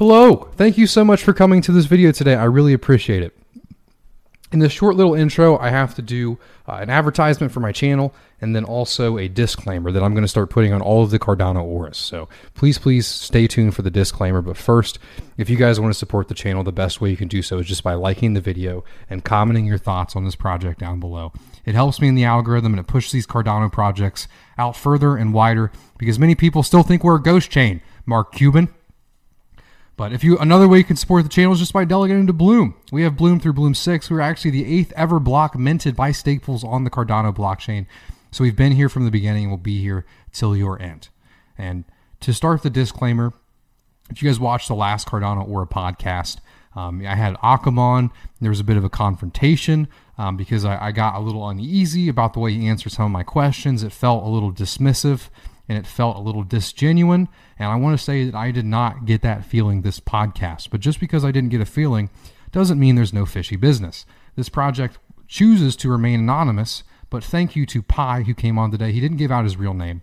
Hello. Thank you so much for coming to this video today. I really appreciate it. In this short little intro, I have to do uh, an advertisement for my channel and then also a disclaimer that I'm going to start putting on all of the Cardano auras. So please, please stay tuned for the disclaimer. But first, if you guys want to support the channel, the best way you can do so is just by liking the video and commenting your thoughts on this project down below. It helps me in the algorithm and it pushes these Cardano projects out further and wider because many people still think we're a ghost chain. Mark Cuban, but if you another way you can support the channel is just by delegating to Bloom. We have Bloom through Bloom 6. We're actually the eighth ever block minted by stake pools on the Cardano blockchain. So we've been here from the beginning and we'll be here till your end. And to start the disclaimer, if you guys watched the last Cardano Aura podcast, um, I had Occam on. There was a bit of a confrontation um, because I, I got a little uneasy about the way he answered some of my questions. It felt a little dismissive and it felt a little disgenuine. And I want to say that I did not get that feeling this podcast. But just because I didn't get a feeling doesn't mean there's no fishy business. This project chooses to remain anonymous, but thank you to Pi who came on today. He didn't give out his real name,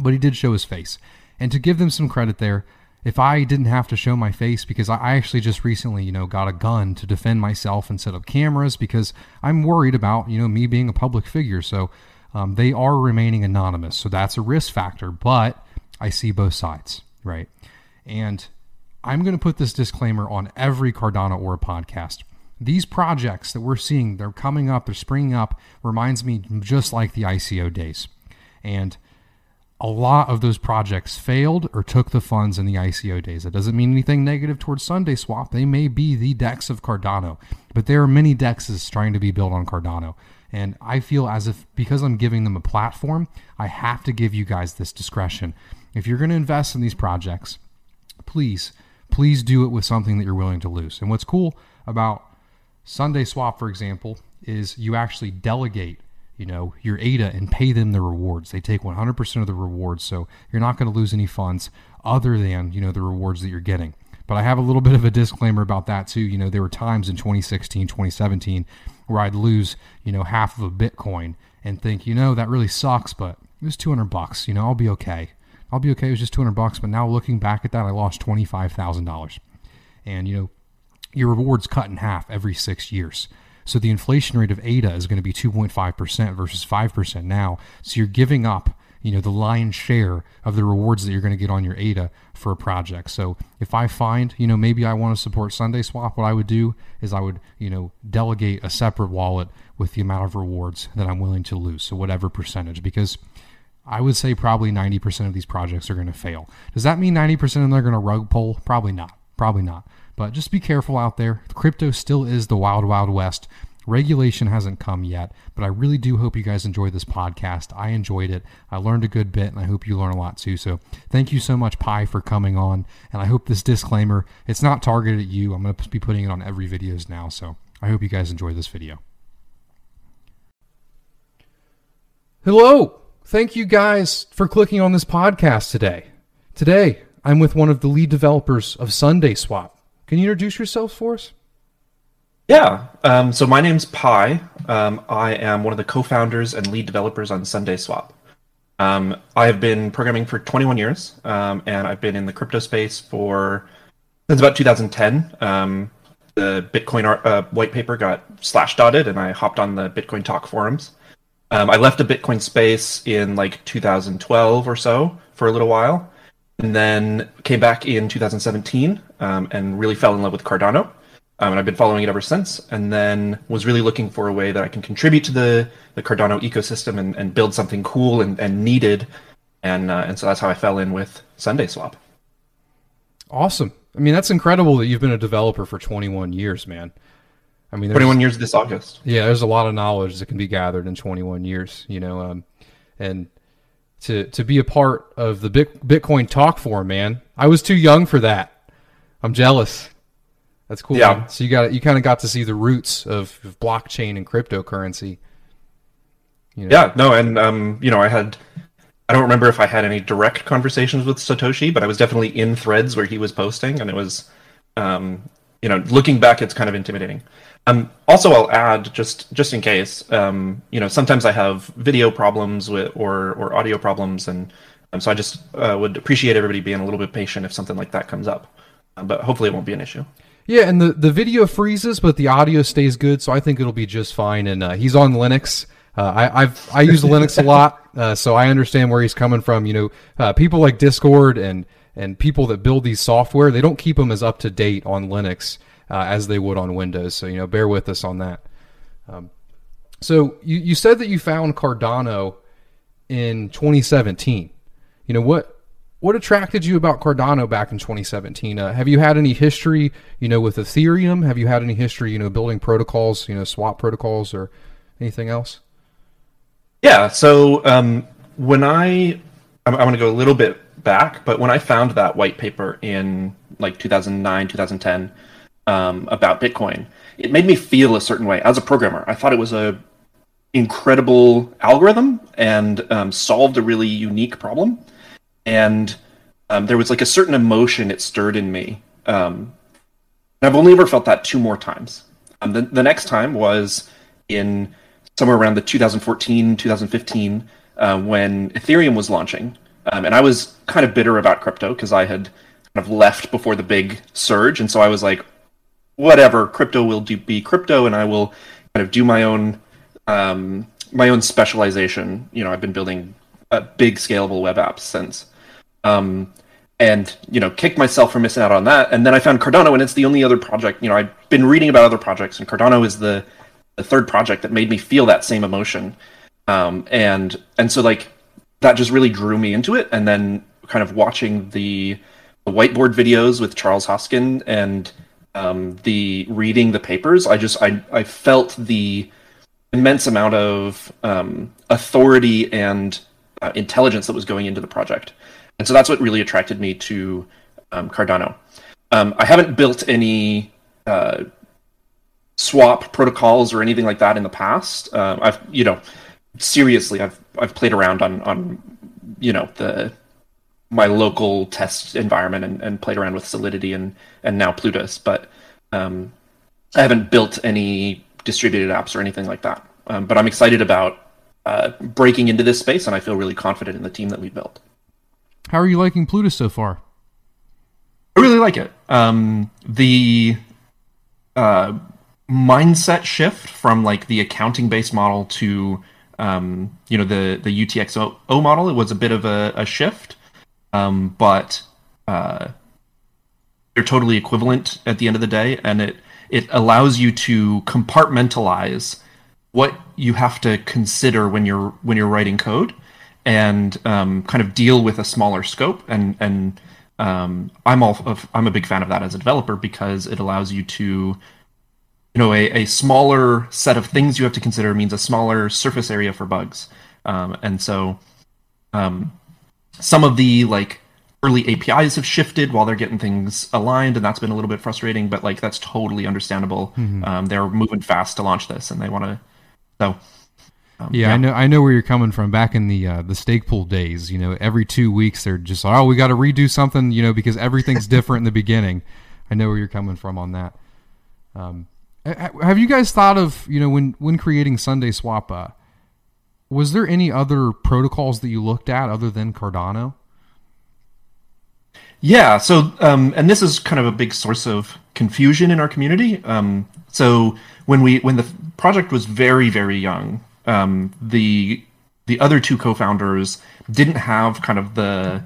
but he did show his face. And to give them some credit there, if I didn't have to show my face because I actually just recently, you know, got a gun to defend myself and set up cameras because I'm worried about, you know, me being a public figure. So um, they are remaining anonymous. So that's a risk factor, but I see both sides, right? And I'm going to put this disclaimer on every Cardano Aura podcast. These projects that we're seeing, they're coming up, they're springing up, reminds me just like the ICO days. And a lot of those projects failed or took the funds in the ICO days. That doesn't mean anything negative towards SundaeSwap. They may be the DEX of Cardano, but there are many DEXs trying to be built on Cardano. And I feel as if because I'm giving them a platform, I have to give you guys this discretion. If you're going to invest in these projects, please, please do it with something that you're willing to lose. And what's cool about SundaeSwap, for example, is you actually delegate you know your ADA and pay them the rewards. They take 100% of the rewards, so you're not going to lose any funds other than you know the rewards that you're getting. But I have a little bit of a disclaimer about that too. You know, there were times in 2016, 2017 where I'd lose, you know, half of a Bitcoin and think, you know, that really sucks, but it was 200 bucks. You know, I'll be okay. I'll be okay. It was just 200 bucks. But now looking back at that, I lost $25,000. And, you know, your reward's cut in half every six years. So the inflation rate of ADA is going to be 2.5% versus 5% now. So you're giving up you know the lion's share of the rewards that you're going to get on your ADA for a project. So if I find you know maybe I want to support SundaeSwap, what I would do is I would you know delegate a separate wallet with the amount of rewards that I'm willing to lose. So whatever percentage, because I would say probably 90% of these projects are going to fail. Does that mean 90% of them are going to rug pull? Probably not. Probably not. But just be careful out there. Crypto still is the wild, wild west. Regulation hasn't come yet, but I really do hope you guys enjoyed this podcast. I enjoyed it. I learned a good bit, and I hope you learn a lot too. So thank you so much, Pi, for coming on. And I hope this disclaimer, it's not targeted at you. I'm going to be putting it on every videos now. So I hope you guys enjoy this video. Hello. Thank you guys for clicking on this podcast today. Today, I'm with one of the lead developers of SundaeSwap. Can you introduce yourself for us? Yeah. Um, so my name's Pi. Um, I am one of the co-founders and lead developers on SundaeSwap. Um, I have been programming for 21 years, um, and I've been in the crypto space for since about 2010. Um, the Bitcoin uh, white paper got slash dotted, and I hopped on the Bitcoin Talk forums. Um, I left the Bitcoin space in like 2012 or so for a little while, and then came back in 2017 and really fell in love with Cardano um, and I've been following it ever since. And then was really looking for a way that I can contribute to the the Cardano ecosystem and, and build something cool and, and needed. And uh, and so that's how I fell in with SundaeSwap. Awesome. I mean, that's incredible that you've been a developer for 21 years, man. I mean, 21 years this August. Yeah, there's a lot of knowledge that can be gathered in 21 years, you know, um, and to to be a part of the Bitcoin talk forum, man. I was too young for that. I'm jealous. That's cool. Yeah. Man. So you got you kind of got to see the roots of, of blockchain and cryptocurrency. You know? Yeah. No, and um, you know, I had I don't remember if I had any direct conversations with Satoshi, but I was definitely in threads where he was posting, and it was, um, you know, looking back, it's kind of intimidating. Um, also, I'll add just just in case, um, you know, sometimes I have video problems with or or audio problems, and um, so I just uh, would appreciate everybody being a little bit patient if something like that comes up. but hopefully it won't be an issue. Yeah, and the, the video freezes, but the audio stays good, so I think it'll be just fine. And uh, he's on Linux. Uh, I, I've I use Linux a lot, uh, so I understand where he's coming from. You know, uh, people like Discord and and people that build these software, they don't keep them as up to date on Linux uh, as they would on Windows. So you know, bear with us on that. Um, so you, you said that you found Cardano in 2017. You know what what attracted you about Cardano back in 2017? Uh, have you had any history, you know, with Ethereum? Have you had any history, you know, building protocols, you know, swap protocols or anything else? Yeah. So um, when I, I'm, I'm going to go a little bit back, but when I found that white paper in like 2009, 2010 um, about Bitcoin, it made me feel a certain way as a programmer. I thought it was a incredible algorithm and um, solved a really unique problem and um, there was like a certain emotion it stirred in me. Um, I've only ever felt that two more times. Um, the, the next time was in somewhere around the 2014, 2015, uh, when Ethereum was launching. Um, and I was kind of bitter about crypto because I had kind of left before the big surge. And so I was like, whatever, crypto will do, be crypto, and I will kind of do my own um, my own specialization. You know, I've been building uh, big scalable web apps since um, and you know kicked myself for missing out on that. And then I found Cardano, and it's the only other project. You know, I've been reading about other projects, and Cardano is the the third project that made me feel that same emotion. Um, and and so like that just really drew me into it. And then kind of watching the, the whiteboard videos with Charles Hoskinson and um, the reading the papers, I just I I felt the immense amount of um, authority and uh, intelligence that was going into the project. And so that's what really attracted me to um, Cardano. Um, I haven't built any uh, swap protocols or anything like that in the past. Uh, I've, you know, seriously, I've I've played around on on, you know, the my local test environment and, and played around with Solidity and and now Plutus, but um, I haven't built any distributed apps or anything like that. Um, but I'm excited about uh, breaking into this space, and I feel really confident in the team that we built. How are you liking Plutus so far? I really like it. Um, the uh, mindset shift from like the accounting based model to um, you know the the UTXO model it was a bit of a, a shift, um, but uh, they're totally equivalent at the end of the day, and it it allows you to compartmentalize what you have to consider when you're when you're writing code and um, kind of deal with a smaller scope. And and um, I'm all of, I'm a big fan of that as a developer because it allows you to you know a, a smaller set of things you have to consider means a smaller surface area for bugs. Um, and so um, some of the like early APIs have shifted while they're getting things aligned, and that's been a little bit frustrating. But like that's totally understandable. Mm-hmm. Um, they're moving fast to launch this, and they want to. So um, yeah, yeah, I know. I know where you're coming from. Back in the uh, the stake pool days, you know, every two weeks they're just like, oh, we got to redo something, you know, because everything's different in the beginning. I know where you're coming from on that. Um, have you guys thought of you know when when creating SundaeSwap? Uh, was there any other protocols that you looked at other than Cardano? Yeah. So, um, and this is kind of a big source of confusion in our community. Um, so when we when the project was very very young, um, the the other two co-founders didn't have kind of the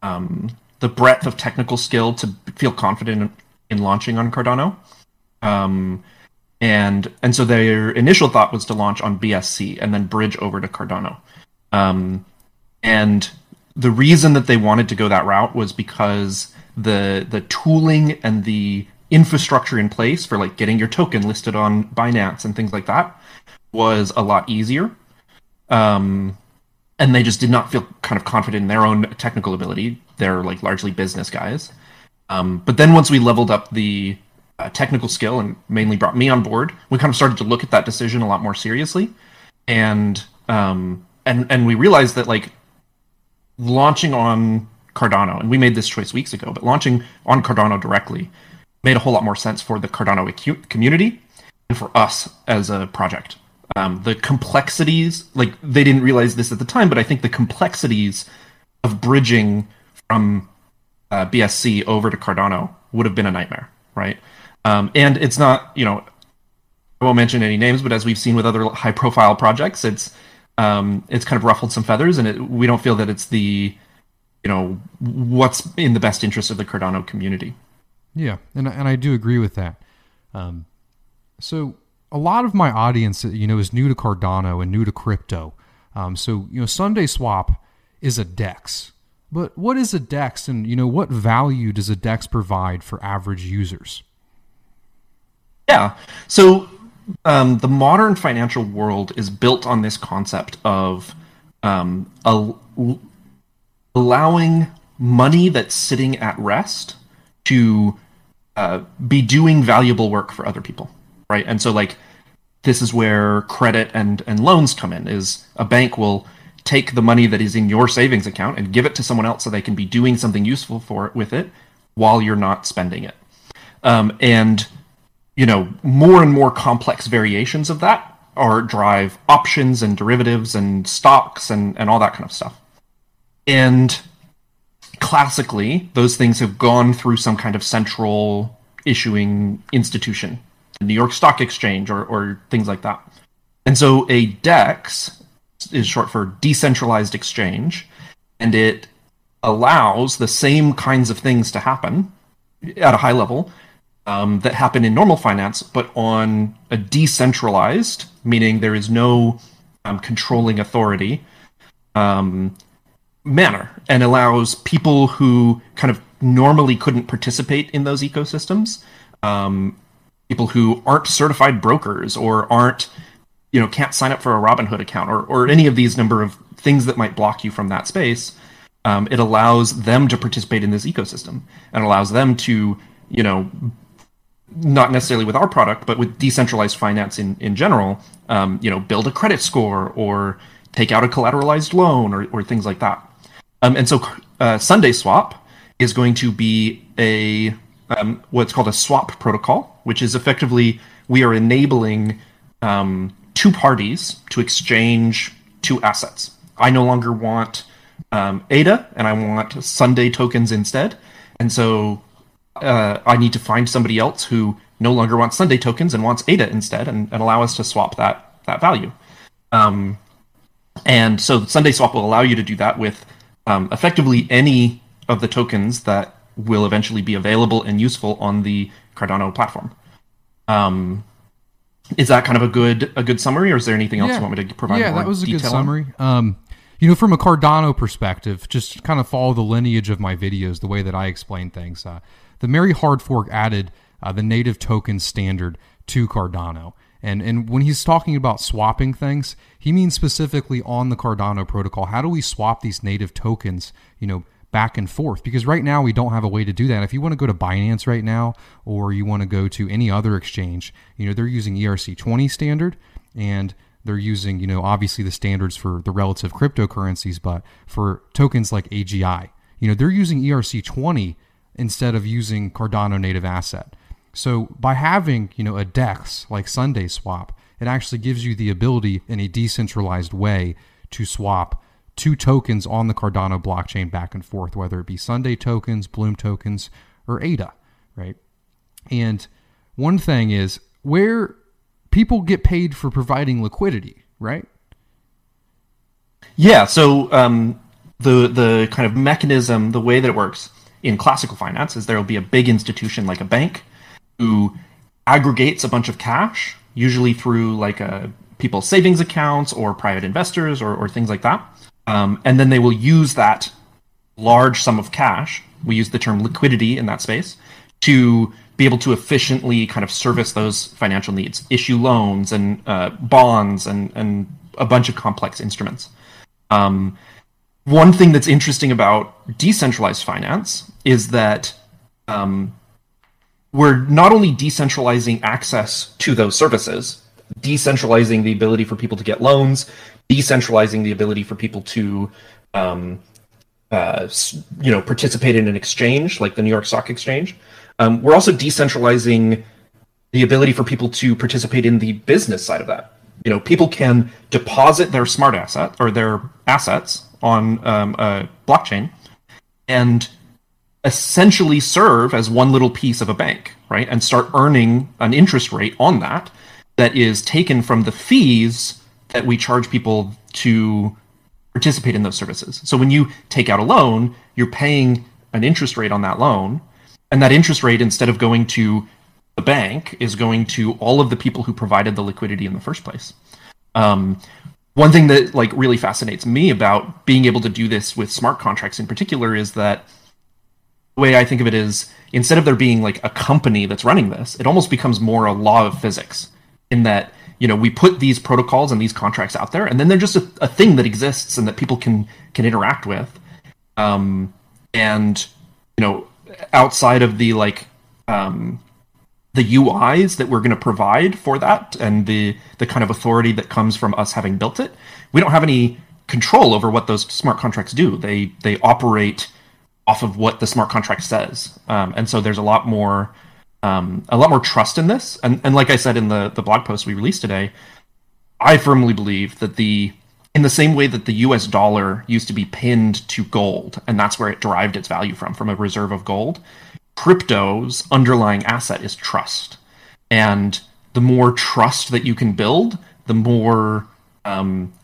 um, the breadth of technical skill to feel confident in, in launching on Cardano. Um, and and so their initial thought was to launch on BSC and then bridge over to Cardano. Um, and the reason that they wanted to go that route was because the the tooling and the infrastructure in place for like getting your token listed on Binance and things like that was a lot easier. Um, and they just did not feel kind of confident in their own technical ability. They're like largely business guys. Um, but then once we leveled up the uh, technical skill and mainly brought me on board, we kind of started to look at that decision a lot more seriously. And um, and and we realized that like launching on Cardano, and we made this choice weeks ago, but launching on Cardano directly made a whole lot more sense for the Cardano community and for us as a project um, the complexities like they didn't realize this at the time but i think the complexities of bridging from uh, BSC over to Cardano would have been a nightmare, right? Um, and it's not, you know, I won't mention any names, but as we've seen with other high-profile projects, it's um, it's kind of ruffled some feathers, and it, we don't feel that it's the, you know, what's in the best interest of the Cardano community. Yeah, and and I do agree with that. Um, so a lot of my audience, you know, is new to Cardano and new to crypto. Um, so you know, SundaeSwap is a DEX, but what is a DEX, and you know, what value does a DEX provide for average users? Yeah, so um, the modern financial world is built on this concept of um, allowing money that's sitting at rest to uh, be doing valuable work for other people, right? And so, like, this is where credit and and loans come in. Is a bank will take the money that is in your savings account and give it to someone else so they can be doing something useful for it with it while you're not spending it. Um, and you know, more and more complex variations of that are drive options and derivatives and stocks and, and all that kind of stuff. And classically, those things have gone through some kind of central issuing institution, New York Stock Exchange or, or things like that. And so a DEX is short for decentralized exchange, and it allows the same kinds of things to happen at a high level um, that happen in normal finance, but on a decentralized, meaning there is no um, controlling authority um, manner, and allows people who kind of normally couldn't participate in those ecosystems, um, people who aren't certified brokers or aren't, you know, can't sign up for a Robinhood account or or any of these number of things that might block you from that space. Um, it allows them to participate in this ecosystem and allows them to you know not necessarily with our product, but with decentralized finance in, in general, um, you know, build a credit score or take out a collateralized loan or, or things like that. Um, and so uh, SundaeSwap is going to be a um, what's called a swap protocol, which is effectively we are enabling um, two parties to exchange two assets. I no longer want um, ADA and I want Sundae tokens instead. And so uh, I need to find somebody else who no longer wants Sundae tokens and wants ADA instead, and, and allow us to swap that that value. Um, and so SundaeSwap will allow you to do that with um, effectively any of the tokens that will eventually be available and useful on the Cardano platform. Um, is that kind of a good a good summary, or is there anything else yeah. you want me to provide? Yeah, that was a good summary. Um, you know, from a Cardano perspective, just kind of follow the lineage of my videos, the way that I explain things. Uh, the Mary hard fork added uh, the native token standard to Cardano. And, and when he's talking about swapping things, he means specifically on the Cardano protocol. How do we swap these native tokens, you know, back and forth? Because right now we don't have a way to do that. If you want to go to Binance right now, or you want to go to any other exchange, you know, they're using ERC20 standard, and they're using, you know, obviously the standards for the relative cryptocurrencies, but for tokens like AGI, you know, they're using ERC20 instead of using Cardano native asset. So by having, you know, a DEX like SundaeSwap, it actually gives you the ability in a decentralized way to swap two tokens on the Cardano blockchain back and forth, whether it be Sundae tokens, Bloom tokens, or ADA, right? And one thing is where people get paid for providing liquidity, right? Yeah. So um, the the kind of mechanism, the way that it works in classical finance is there will be a big institution like a bank who aggregates a bunch of cash, usually through like a uh, people's savings accounts or private investors or, or things like that. Um, and then they will use that large sum of cash. We use the term liquidity in that space to be able to efficiently kind of service those financial needs, issue loans and uh, bonds and, and a bunch of complex instruments. Um, one thing that's interesting about decentralized finance is that um, we're not only decentralizing access to those services, decentralizing the ability for people to get loans, decentralizing the ability for people to, um, uh, you know, participate in an exchange like the New York Stock Exchange. Um, we're also decentralizing the ability for people to participate in the business side of that. You know, people can deposit their smart asset or their assets on um, a blockchain and essentially serve as one little piece of a bank, right? And start earning an interest rate on that that is taken from the fees that we charge people to participate in those services. So when you take out a loan, you're paying an interest rate on that loan, and that interest rate instead of going to the bank is going to all of the people who provided the liquidity in the first place. Um, one thing that like really fascinates me about being able to do this with smart contracts in particular is that the way I think of it is instead of there being like a company that's running this, it almost becomes more a law of physics in that you know we put these protocols and these contracts out there, and then they're just a, a thing that exists and that people can can interact with. Um, and you know, outside of the like um, the UIs that we're going to provide for that and the the kind of authority that comes from us having built it, we don't have any control over what those smart contracts do. They they operate off of what the smart contract says, um, and so there's a lot more um, a lot more trust in this. And and like I said in the the blog post we released today, I firmly believe that the in the same way that the US dollar used to be pinned to gold, and that's where it derived its value from, from a reserve of gold crypto's underlying asset is trust. And the more trust that you can build, the more um,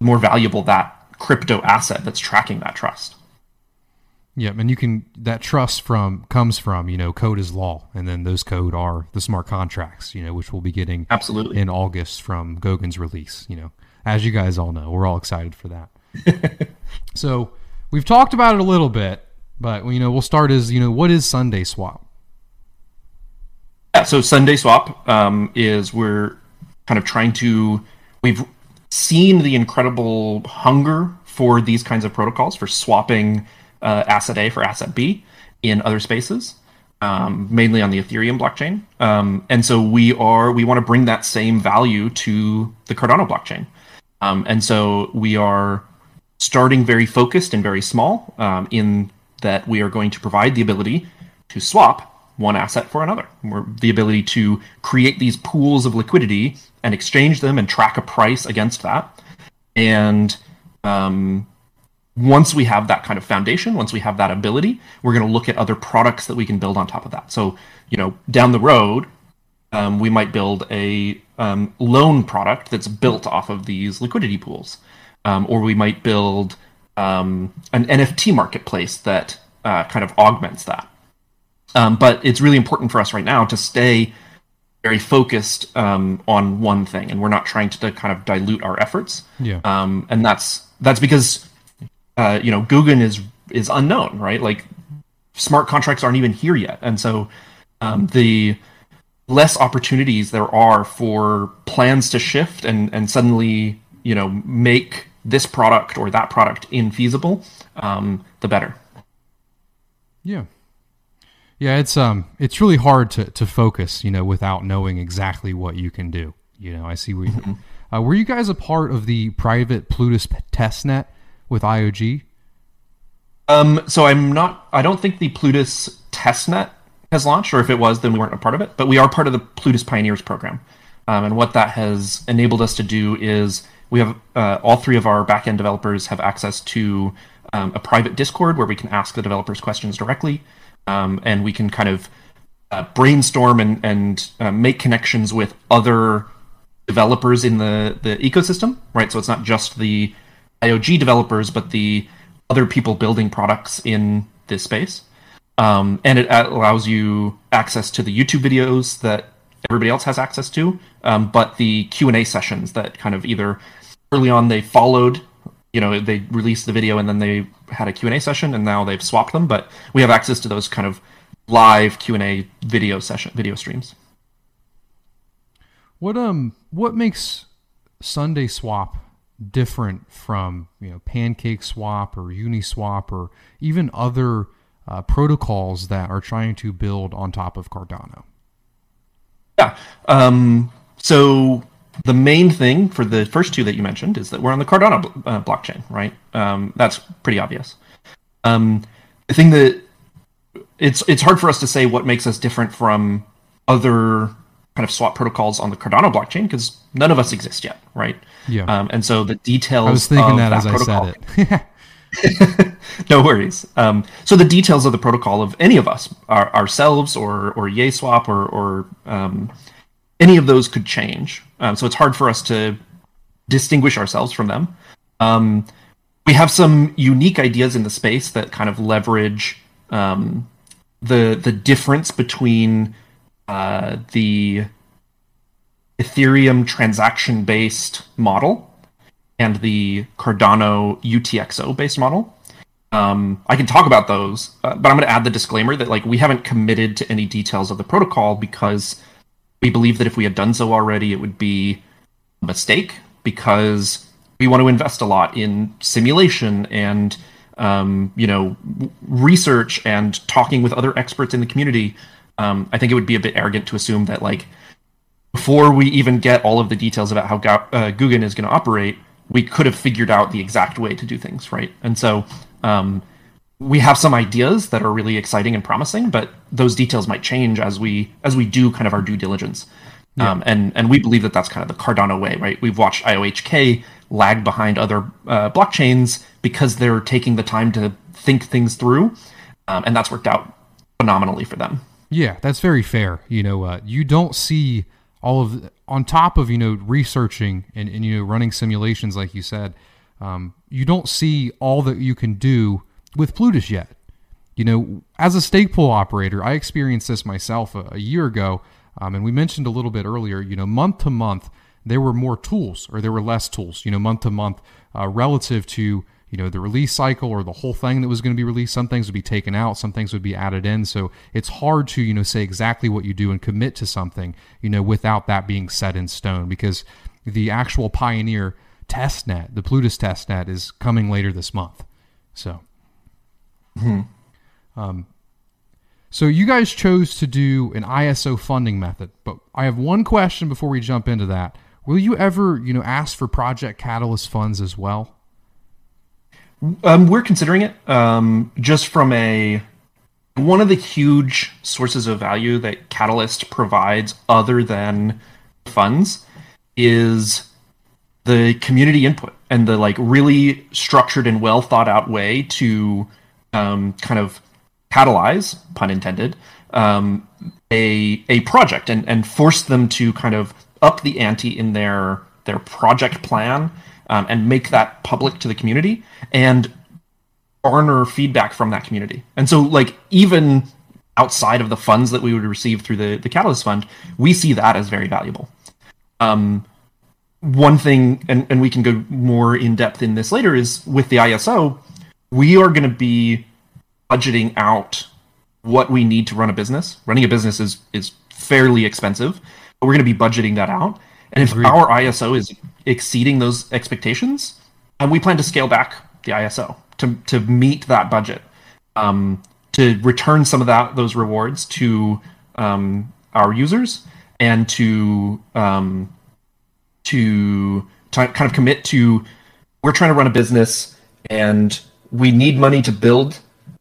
more valuable that crypto asset that's tracking that trust. Yeah, and you can that trust from comes from you know code is law, and then those code are the smart contracts, you know, which we'll be getting absolutely in August from Goguen's release. You know, as you guys all know, we're all excited for that. so we've talked about it a little bit, but you know, we'll start as you know, what is SundaeSwap? Yeah, so Sunday Swap um, is we're kind of trying to we've seen the incredible hunger for these kinds of protocols for swapping uh, asset A for asset B in other spaces, um, mainly on the Ethereum blockchain. Um, and so we are we want to bring that same value to the Cardano blockchain. Um, and so we are starting very focused and very small um, in that we are going to provide the ability to swap one asset for another. We're, the ability to create these pools of liquidity and exchange them and track a price against that. And um, once we have that kind of foundation, once we have that ability, we're going to look at other products that we can build on top of that. So, you know, down the road, um, we might build a um, loan product that's built off of these liquidity pools, um, or we might build um, an NFT marketplace that uh, kind of augments that. Um, but it's really important for us right now to stay very focused um, on one thing, and we're not trying to, to kind of dilute our efforts. Yeah. Um, and that's that's because uh, you know Goguen is is unknown, right? Like smart contracts aren't even here yet, and so um, the less opportunities there are for plans to shift and and suddenly you know make this product or that product infeasible, um, the better. Yeah. Yeah, it's um it's really hard to, to focus, you know, without knowing exactly what you can do. You know, I see where you, mm-hmm. uh, were you guys a part of the private Plutus testnet with IOG? Um, so I'm not. I don't think the Plutus testnet has launched, or if it was, then we weren't a part of it. But we are part of the Plutus Pioneers program, um, and what that has enabled us to do is we have uh, all three of our backend developers have access to um, a private Discord where we can ask the developers questions directly, um, and we can kind of uh, brainstorm and and uh, make connections with other developers in the the ecosystem. Right, so it's not just the IOG developers, but the other people building products in this space. Um, and it allows you access to the YouTube videos that everybody else has access to, um, but the Q and A sessions that kind of either early on they followed you know they released the video and then they had a q&a session and now they've swapped them but we have access to those kind of live q&a video session video streams what um what makes SundaeSwap different from you know PancakeSwap or uniswap or even other uh, protocols that are trying to build on top of cardano yeah um so the main thing for the first two that you mentioned is that we're on the Cardano uh, blockchain, right? Um, that's pretty obvious. Um, the thing that it's it's hard for us to say what makes us different from other kind of swap protocols on the Cardano blockchain because none of us exist yet, right? Yeah. Um, and so the details. I was thinking that, that, as protocol, I said it. no worries. Um, so the details of the protocol of any of us, our, ourselves or or YaySwap or or um, any of those could change. Um, so it's hard for us to distinguish ourselves from them. Um, we have some unique ideas in the space that kind of leverage um, the the difference between uh, the Ethereum transaction based model and the Cardano UTXO based model. Um, I can talk about those, uh, but I'm going to add the disclaimer that like we haven't committed to any details of the protocol because we believe that if we had done so already, it would be a mistake because we want to invest a lot in simulation and um, you know research and talking with other experts in the community. Um, I think it would be a bit arrogant to assume that like before we even get all of the details about how uh, Goguen is going to operate, we could have figured out the exact way to do things, right? And so um, we have some ideas that are really exciting and promising, but those details might change as we as we do kind of our due diligence. Yeah. Um, and and we believe that that's kind of the Cardano way, right? We've watched IOHK lag behind other uh, blockchains because they're taking the time to think things through, um, and that's worked out phenomenally for them. Yeah, that's very fair. You know, uh, you don't see all of on top of you know researching and, and you know running simulations like you said. Um, you don't see all that you can do with Plutus yet. You know, as a stake pool operator, I experienced this myself a, a year ago um, and we mentioned a little bit earlier, you know, month to month, there were more tools or there were less tools, you know, month to month uh, relative to, you know, the release cycle or the whole thing that was going to be released. Some things would be taken out, some things would be added in. So it's hard to, you know, say exactly what you do and commit to something, you know, without that being set in stone because the actual Pioneer test net, the Plutus test net, is coming later this month. So, hmm. um, so you guys chose to do an ISO funding method, but I have one question before we jump into that. Will you ever, you know, ask for Project Catalyst funds as well? Um, we're considering it. Um, just from a one of the huge sources of value that Catalyst provides, other than funds, is the community input and the like really structured and well thought out way to um, kind of catalyze, pun intended, um, a a project and and force them to kind of up the ante in their their project plan um, and make that public to the community and garner feedback from that community. And so, like even outside of the funds that we would receive through the the Catalyst Fund, we see that as very valuable. Um, one thing, and, and we can go more in depth in this later, is with the ISO, we are going to be budgeting out what we need to run a business. Running a business is is fairly expensive, but we're going to be budgeting that out. And if Agreed. our ISO is exceeding those expectations, and we plan to scale back the ISO to to meet that budget, um, to return some of that those rewards to um, our users and to um, to t- kind of commit to we're trying to run a business and we need money to build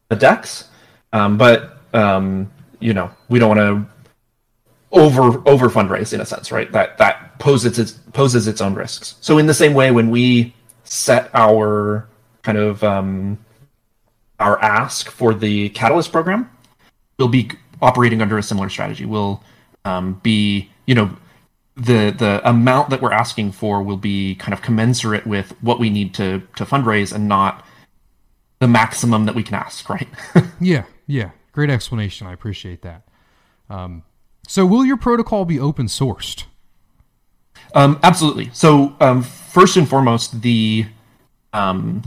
the DEX, um, but um, you know we don't want to over over fundraise in a sense, right? That that poses its poses its own risks. So in the same way, when we set our kind of um, our ask for the Catalyst program, we'll be operating under a similar strategy. We'll um, be you know the the amount that we're asking for will be kind of commensurate with what we need to to fundraise and not the maximum that we can ask, right? yeah, yeah. Great explanation. I appreciate that. Um, so, will your protocol be open sourced? Um, absolutely. So, um, first and foremost, the um,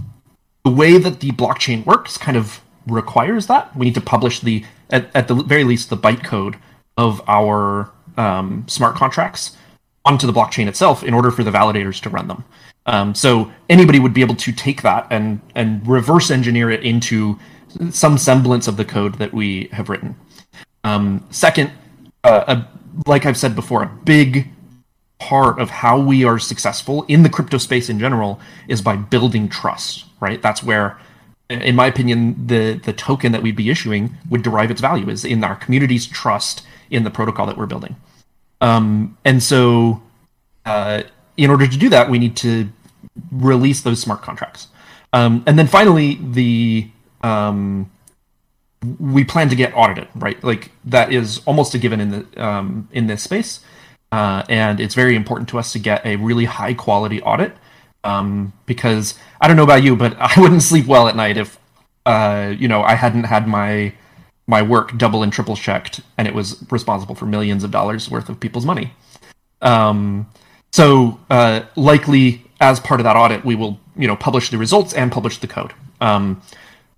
the way that the blockchain works kind of requires that we need to publish the at, at the very least the bytecode of our um, smart contracts onto the blockchain itself in order for the validators to run them. Um, so anybody would be able to take that and and reverse engineer it into some semblance of the code that we have written. Um, second, uh, a, like I've said before, a big part of how we are successful in the crypto space in general is by building trust. Right, that's where, in my opinion, the the token that we'd be issuing would derive its value is in our community's trust in the protocol that we're building. Um, and so, uh, in order to do that, we need to release those smart contracts. Um, and then finally, the um, we plan to get audited, right? Like that is almost a given in the um, in this space, uh, and it's very important to us to get a really high quality audit um, because I don't know about you, but I wouldn't sleep well at night if uh, you know I hadn't had my my work double and triple checked, and it was responsible for millions of dollars worth of people's money. Um, so uh, likely, as part of that audit, we will you know publish the results and publish the code. Um,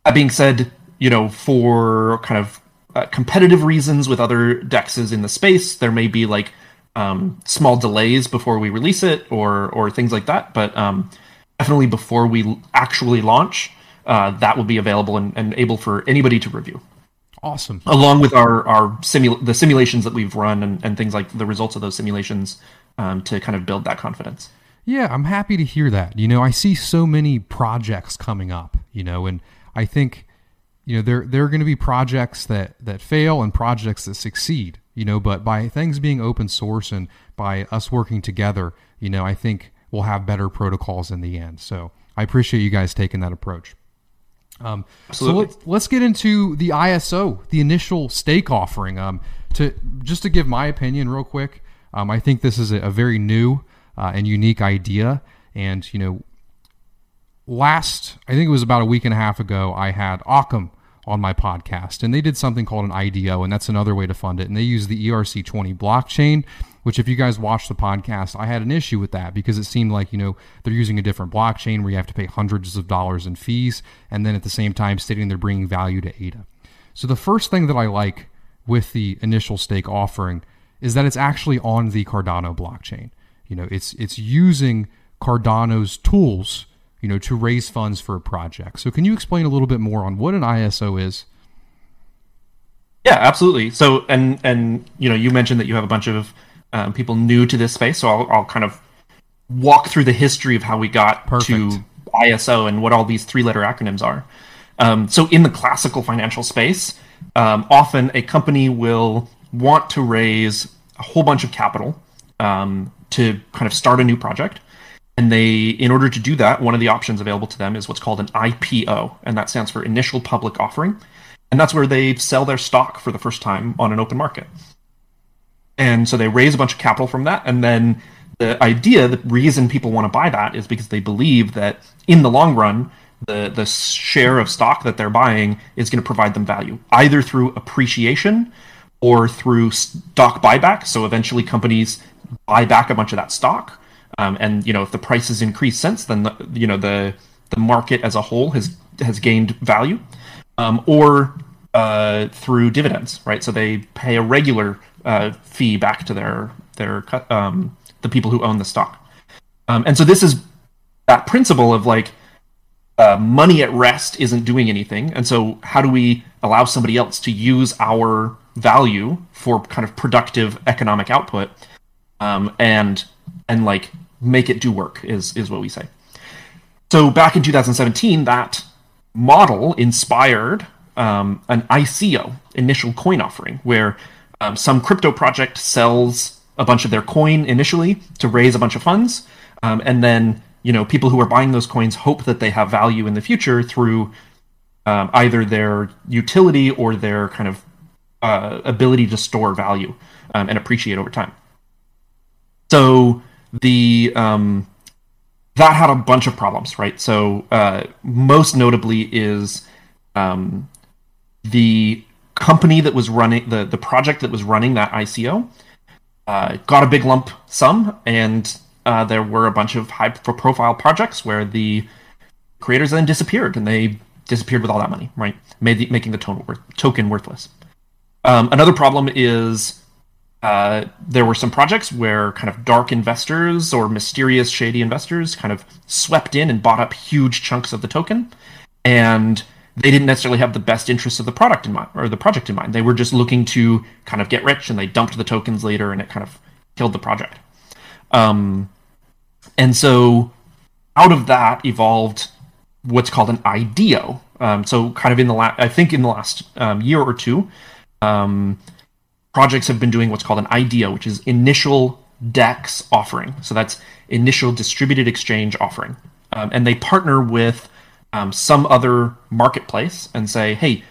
that being said, you know for kind of uh, competitive reasons with other dexes in the space, there may be like um, small delays before we release it or or things like that. But um, definitely before we actually launch, uh, that will be available and, and able for anybody to review Awesome. along with our our simul- the simulations that we've run and, and things like the results of those simulations um, to kind of build that confidence. Yeah, I'm happy to hear that. You know, I see so many projects coming up, you know, and I think you know there there are going to be projects that that fail and projects that succeed, you know, but by things being open source and by us working together, you know, I think we'll have better protocols in the end. So, I appreciate you guys taking that approach. Um, so let's let's get into the ISO, the initial stake offering. Um, to just to give my opinion real quick, um, I think this is a, a very new uh, and unique idea. And you know, last I think it was about a week and a half ago, I had Occam on my podcast, and they did something called an IDO, and that's another way to fund it. And they use the ERC20 blockchain, which if you guys watch the podcast, I had an issue with that because it seemed like you know they're using a different blockchain where you have to pay hundreds of dollars in fees, and then at the same time stating they're bringing value to ADA. So the first thing that I like with the initial stake offering is that it's actually on the Cardano blockchain. You know, it's it's using Cardano's tools, you know, to raise funds for a project. So can you explain a little bit more on what an ISO is? Yeah, absolutely. So, and and you know, you mentioned that you have a bunch of um, people new to this space, so I'll, I'll kind of walk through the history of how we got Perfect. to ISO and what all these three-letter acronyms are. Um, so, in the classical financial space, um, often a company will want to raise a whole bunch of capital um, to kind of start a new project. And they, in order to do that, one of the options available to them is what's called an IPO, and that stands for Initial Public Offering. And that's where they sell their stock for the first time on an open market. And so they raise a bunch of capital from that. And then the idea, the reason people want to buy that is because they believe that in the long run, the, the share of stock that they're buying is going to provide them value, either through appreciation or through stock buyback. So eventually companies buy back a bunch of that stock. Um, and you know, if the price has increased since, then the, you know the the market as a whole has has gained value, um, or uh, through dividends, right? So they pay a regular uh, fee back to their their um, the people who own the stock, um, and so this is that principle of like uh, money at rest isn't doing anything, and so how do we allow somebody else to use our value for kind of productive economic output, um, and and like make it do work is is what we say. So back in 2017, that model inspired um, an ICO, initial coin offering, where um, some crypto project sells a bunch of their coin initially to raise a bunch of funds, um, and then you know people who are buying those coins hope that they have value in the future through um, either their utility or their kind of uh, ability to store value um, and appreciate over time. So the um, that had a bunch of problems, right? So uh, most notably is um, the company that was running the the project that was running that ICO uh, got a big lump sum, and uh, there were a bunch of high profile projects where the creators then disappeared, and they disappeared with all that money, right? The, making the token, worth, token worthless. Um, another problem is uh, there were some projects where kind of dark investors or mysterious shady investors kind of swept in and bought up huge chunks of the token. And they didn't necessarily have the best interests of the product in mind or the project in mind. They were just looking to kind of get rich and they dumped the tokens later and it kind of killed the project. Um, and so out of that evolved what's called an IDO. Um, so kind of in the last, I think in the last um, year or two, um, projects have been doing what's called an IDO, which is initial DEX offering. So that's initial distributed exchange offering, um, and they partner with um, some other marketplace and say, hey,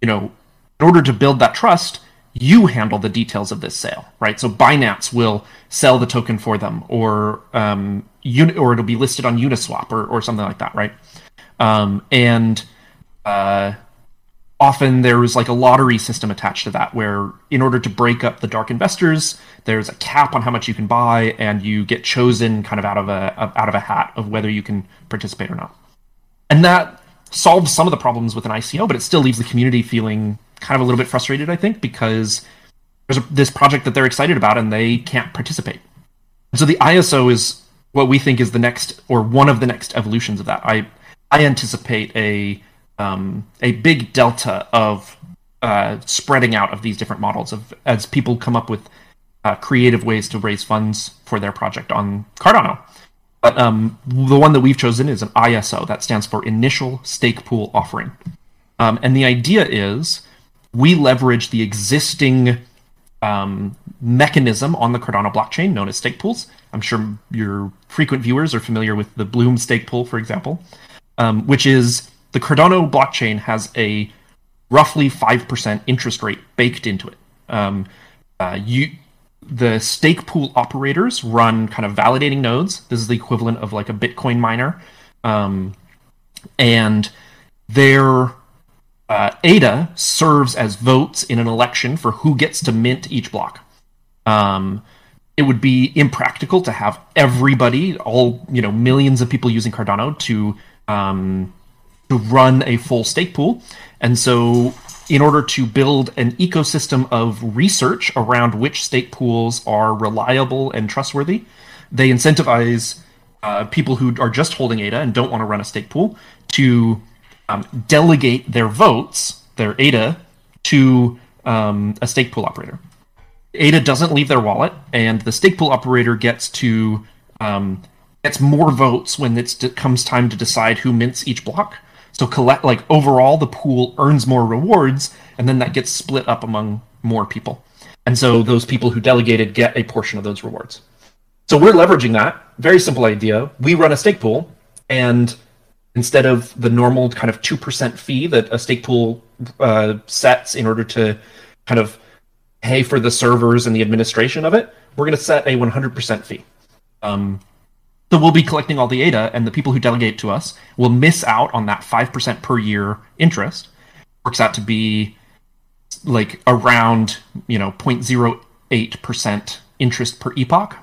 you know, in order to build that trust, you handle the details of this sale, right? So Binance will sell the token for them, or um, uni- or it'll be listed on Uniswap or, or something like that, right? Um, and uh, often there's like a lottery system attached to that, where in order to break up the dark investors, there's a cap on how much you can buy, and you get chosen kind of out of a out of a hat of whether you can participate or not. And that solves some of the problems with an ICO, but it still leaves the community feeling kind of a little bit frustrated, I think, because there's a, this project that they're excited about and they can't participate. So the ISO is what we think is the next or one of the next evolutions of that. I I anticipate a um, a big delta of uh, spreading out of these different models of as people come up with uh, creative ways to raise funds for their project on Cardano. But um, the one that we've chosen is an ISO that stands for Initial Stake Pool Offering, um, and the idea is we leverage the existing um, mechanism on the Cardano blockchain known as stake pools. I'm sure your frequent viewers are familiar with the Bloom stake pool, for example, um, which is the Cardano blockchain has a roughly 5% interest rate baked into it. Um, uh, you, the stake pool operators run kind of validating nodes. This is the equivalent of like a Bitcoin miner. Um, and their uh, ADA serves as votes in an election for who gets to mint each block. Um, it would be impractical to have everybody, all you know, millions of people using Cardano to um, to run a full stake pool, and so in order to build an ecosystem of research around which stake pools are reliable and trustworthy, they incentivize uh, people who are just holding ADA and don't want to run a stake pool to um, delegate their votes, their ADA, to um, a stake pool operator. ADA doesn't leave their wallet, and the stake pool operator gets to um, gets more votes when it comes time to decide who mints each block. So collect like overall, the pool earns more rewards, and then that gets split up among more people. And so those people who delegated get a portion of those rewards. So we're leveraging that very simple idea. We run a stake pool, and instead of the normal kind of 2% fee that a stake pool uh, sets in order to kind of pay for the servers and the administration of it, we're going to set a 100% fee. Um, so we'll be collecting all the ADA, and the people who delegate to us will miss out on that 5% per year interest. Works out to be like around, you know, 0.08% interest per epoch.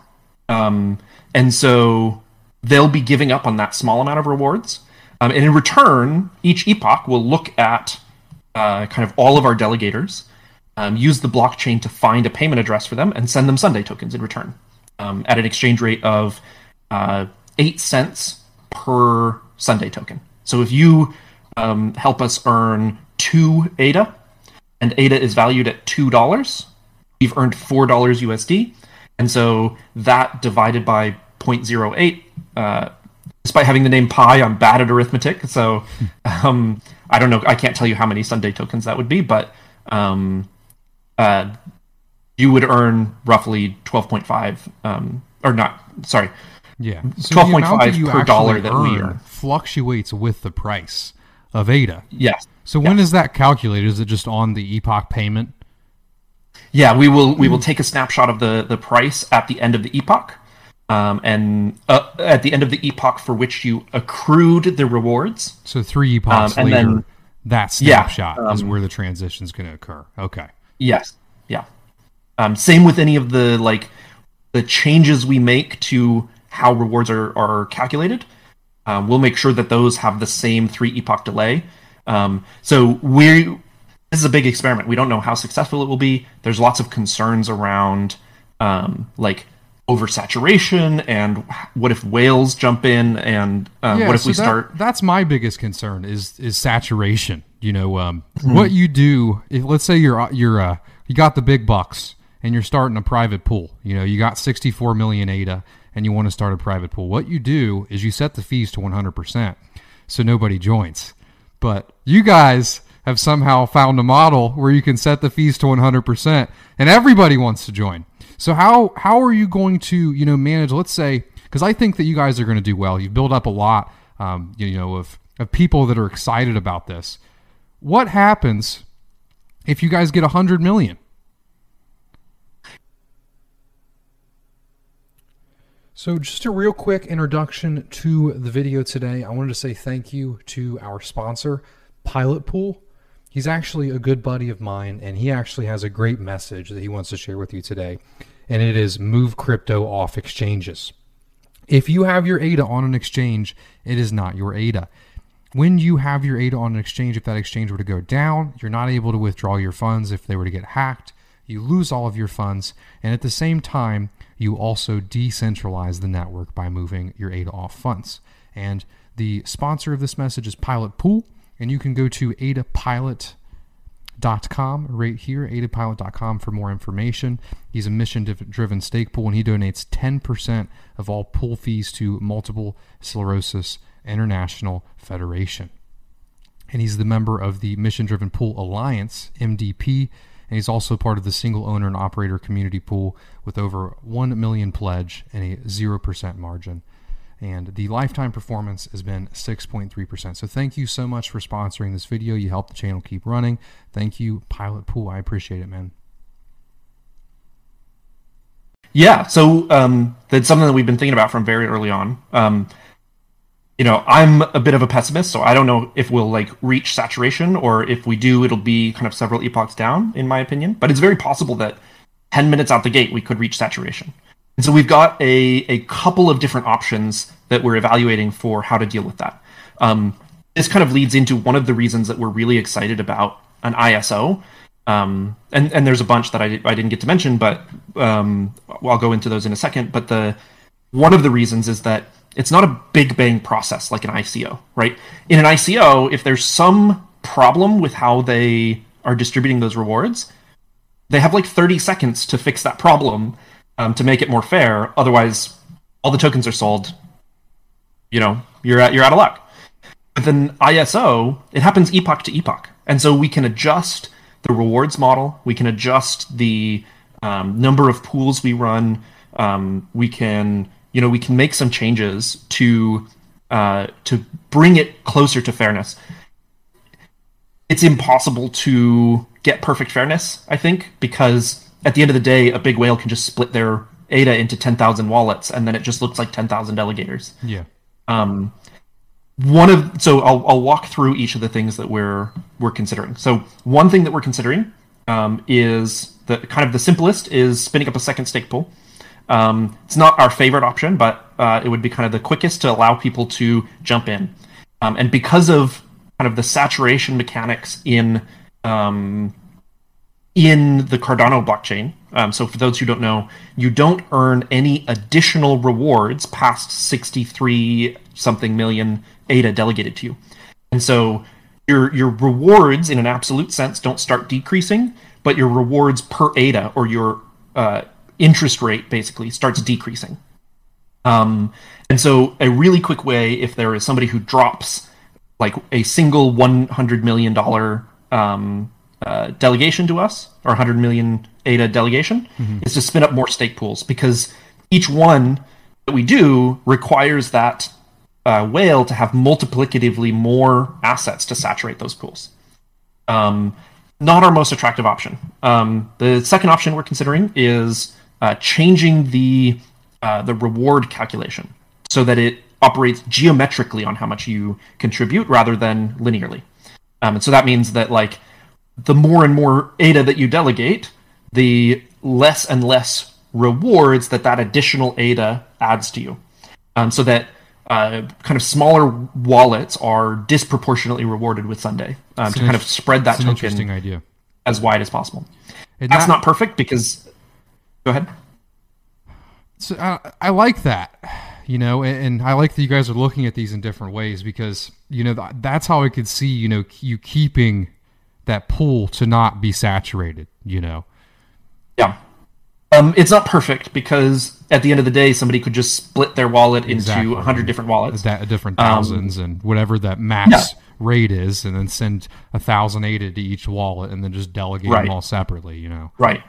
Um, and so they'll be giving up on that small amount of rewards um, and in return, each epoch will look at uh, kind of all of our delegators, um, use the blockchain to find a payment address for them, and send them Sundae tokens in return um, at an exchange rate of uh, eight cents per Sundae token. So if you um, help us earn two ADA, and ADA is valued at two dollars, we've earned four dollars USD, and so that divided by 0.08 uh, despite having the name Pi, I'm bad at arithmetic. So um, I don't know. I can't tell you how many Sundae tokens that would be, but um, uh, you would earn roughly 12.5, um, or not, sorry. Yeah. So 12.5 per dollar that we earn fluctuates with the price of ADA. Yes. So when yes. is that calculated? Is it just on the epoch payment? Yeah, we will we will take a snapshot of the the price at the end of the epoch um, and uh, at the end of the epoch for which you accrued the rewards. So three epochs um, later, then, that snapshot yeah, um, is where the transition is going to occur. Okay. Yes. Yeah. Um, same with any of the like the changes we make to how rewards are are calculated. Um, we'll make sure that those have the same three epoch delay. Um, so we this is a big experiment. We don't know how successful it will be. There's lots of concerns around like oversaturation and what if whales jump in and um, yeah, what if so we that, start that's my biggest concern is is saturation you know um, mm-hmm. what you do if let's say you're you're uh, you got the big bucks and you're starting a private pool you know you got 64 million ada and you want to start a private pool what you do is you set the fees to 100% so nobody joins but you guys have somehow found a model where you can set the fees to 100% and everybody wants to join so how how are you going to you know manage? Let's say because I think that you guys are going to do well. You've built up a lot, um, you know, of of people that are excited about this. What happens if you guys get 100 million? So, just a real quick introduction to the video today. I wanted to say thank you to our sponsor, Pilot Pool. He's actually a good buddy of mine, and he actually has a great message that he wants to share with you today, and it is move crypto off exchanges. If you have your ADA on an exchange, it is not your ADA. When you have your ADA on an exchange, if that exchange were to go down, you're not able to withdraw your funds if they were to get hacked. You lose all of your funds, and at the same time, you also decentralize the network by moving your ADA off funds. And the sponsor of this message is Pilot Pool, and you can go to adapilot.com right here, adapilot.com for more information. He's a mission driven stake pool, and he donates 10% of all pool fees to Multiple Sclerosis International Federation. And he's the member of the Mission Driven Pool Alliance, MDP, and he's also part of the single owner and operator community pool with over 1 million pledge and a 0% margin. And the lifetime performance has been 6.3%. So thank you so much for sponsoring this video. You help the channel keep running. Thank you, Pilot Pool. I appreciate it, man. Yeah, so um, that's something that we've been thinking about from very early on. Um, you know, I'm a bit of a pessimist, so I don't know if we'll like reach saturation or if we do, it'll be kind of several epochs down, in my opinion. But it's very possible that 10 minutes out the gate, we could reach saturation. And so we've got a, a couple of different options that we're evaluating for how to deal with that. Um, this kind of leads into one of the reasons that we're really excited about an ISO. Um, and, and there's a bunch that I, I didn't get to mention, but um, I'll go into those in a second. But the one of the reasons is that it's not a big bang process like an ICO, right? In an ICO, if there's some problem with how they are distributing those rewards, they have like 30 seconds to fix that problem um, to make it more fair. Otherwise, all the tokens are sold. You know, you're at, you're out of luck. But then ISO, it happens epoch to epoch, and so we can adjust the rewards model. We can adjust the um, number of pools we run. Um, we can you know we can make some changes to uh, to bring it closer to fairness. It's impossible to get perfect fairness, I think, because at the end of the day, a big whale can just split their ADA into ten thousand wallets, and then it just looks like ten thousand delegators. Yeah. Um, one of so I'll, I'll walk through each of the things that we're we're considering. So one thing that we're considering um, is the kind of the simplest is spinning up a second stake pool. Um, it's not our favorite option, but uh, it would be kind of the quickest to allow people to jump in. Um, and because of kind of the saturation mechanics in um, in the Cardano blockchain, um, so for those who don't know, you don't earn any additional rewards past 63 something million ADA delegated to you, and so your your rewards in an absolute sense don't start decreasing, but your rewards per ADA or your uh, interest rate basically starts decreasing. Um, and so, a really quick way, if there is somebody who drops like a single one hundred million dollar um, uh, delegation to us, or hundred million ADA delegation, mm-hmm. is to spin up more stake pools because each one that we do requires that uh, whale to have multiplicatively more assets to saturate those pools. Um, not our most attractive option. Um, the second option we're considering is uh, changing the uh, the reward calculation so that it operates geometrically on how much you contribute rather than linearly. Um, and so that means that like the more and more ADA that you delegate, the less and less rewards that that additional ADA adds to you. Um, so that uh, kind of smaller wallets are disproportionately rewarded with Sundae um, to kind of spread that token idea. as wide as possible. That's not perfect because Go ahead. So uh, I like that, you know, and, and, I like that you guys are looking at these in different ways because you know that's how I could see you know you keeping that pool to not be saturated, you know. Yeah. Um, it's not perfect because at the end of the day, somebody could just split their wallet exactly. into a hundred different wallets, that different thousands, um, and whatever that max yeah. rate is, and then send a thousand ADA to each wallet, and then just delegate right. them all separately. You know, right?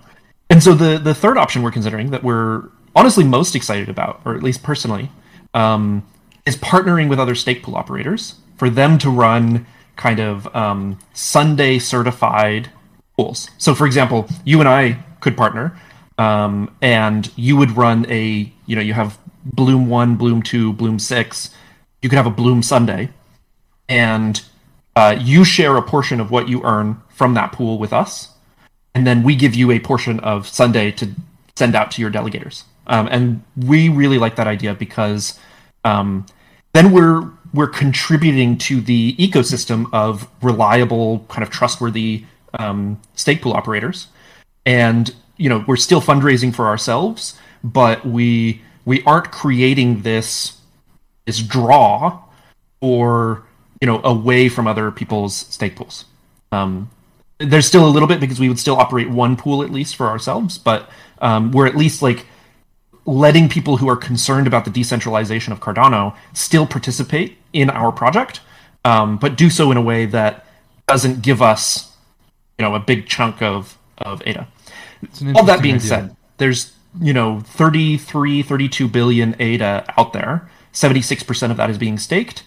And so the the third option we're considering that we're honestly most excited about, or at least personally, um, is partnering with other stake pool operators for them to run kind of um, Sundae certified pools. So, for example, you and I could partner, um, and you would run a you know you have Bloom one, Bloom two, Bloom six. You could have a Bloom Sundae, and uh, you share a portion of what you earn from that pool with us, and then we give you a portion of Sundae to send out to your delegators. Um, and we really like that idea because um, then we're we're contributing to the ecosystem of reliable, kind of trustworthy um, stake pool operators, and you know we're still fundraising for ourselves, but we we aren't creating this this draw or you know away from other people's stake pools. Um, there's still a little bit because we would still operate one pool at least for ourselves, but um, we're at least like letting people who are concerned about the decentralization of Cardano still participate in our project, um, but do so in a way that doesn't give us, you know, a big chunk of of ADA. All that being idea. said, there's you know 33, 32 billion ADA out there. 76% of that is being staked.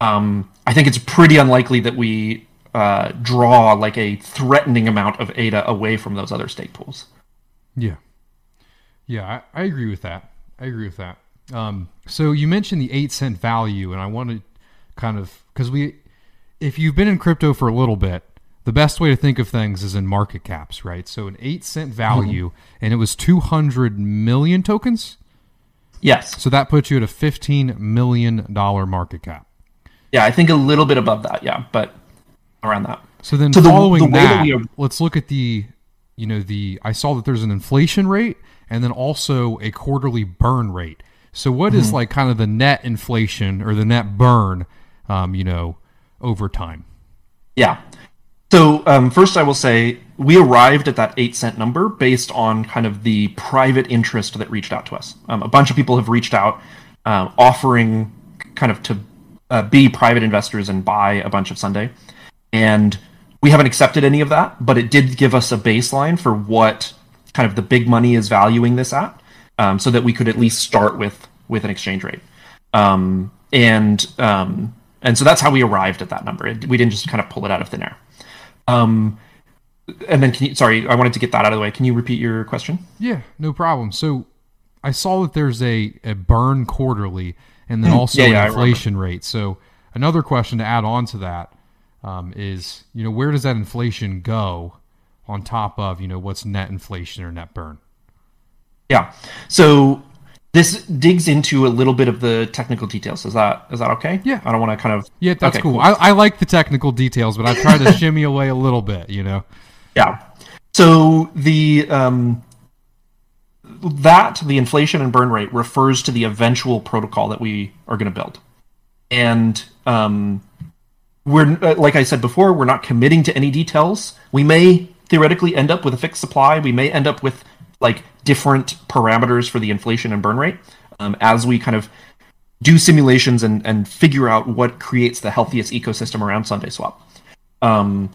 Um, I think it's pretty unlikely that we uh, draw like a threatening amount of ADA away from those other stake pools. Yeah. Yeah, I, I agree with that. I agree with that. Um, so you mentioned the eight cent value, and I want to kind of because we, if you've been in crypto for a little bit, the best way to think of things is in market caps, right? So an eight cent value, mm-hmm. and it was two hundred million tokens. Yes. So that puts you at a fifteen million dollar market cap. Yeah, I think a little bit above that. Yeah, but around that. So then, so following the, the that, that are... let's look at the, you know, the. I saw that there's an inflation rate and then also a quarterly burn rate. So, what mm-hmm. is like kind of the net inflation or the net burn, um, you know, over time? Yeah. So, um, first, I will say we arrived at that eight cent number based on kind of the private interest that reached out to us. Um, a bunch of people have reached out uh, offering kind of to uh, be private investors and buy a bunch of Sundae. And we haven't accepted any of that, but it did give us a baseline for what kind of the big money is valuing this at, um, so that we could at least start with with an exchange rate. Um, and um, and so that's how we arrived at that number. We didn't just kind of pull it out of thin air. Um, and then, can you, sorry, I wanted to get that out of the way. Can you repeat your question? Yeah, no problem. So I saw that there's a, a burn quarterly and then mm-hmm. also yeah, yeah, inflation rate. So another question to add on to that um, is, you know, where does that inflation go on top of you know what's net inflation or net burn. Yeah. So this digs into a little bit of the technical details. Is that is that okay? Yeah. I don't want to kind of Yeah, that's okay, cool. cool. I, I like the technical details, but I try to shimmy away a little bit, you know. Yeah. So the um that the inflation and burn rate refers to the eventual protocol that we are going to build. And um we're uh, like I said before, we're not committing to any details. We may theoretically end up with a fixed supply. We may end up with like different parameters for the inflation and burn rate um, as we kind of do simulations and, and figure out what creates the healthiest ecosystem around SundaeSwap. Um,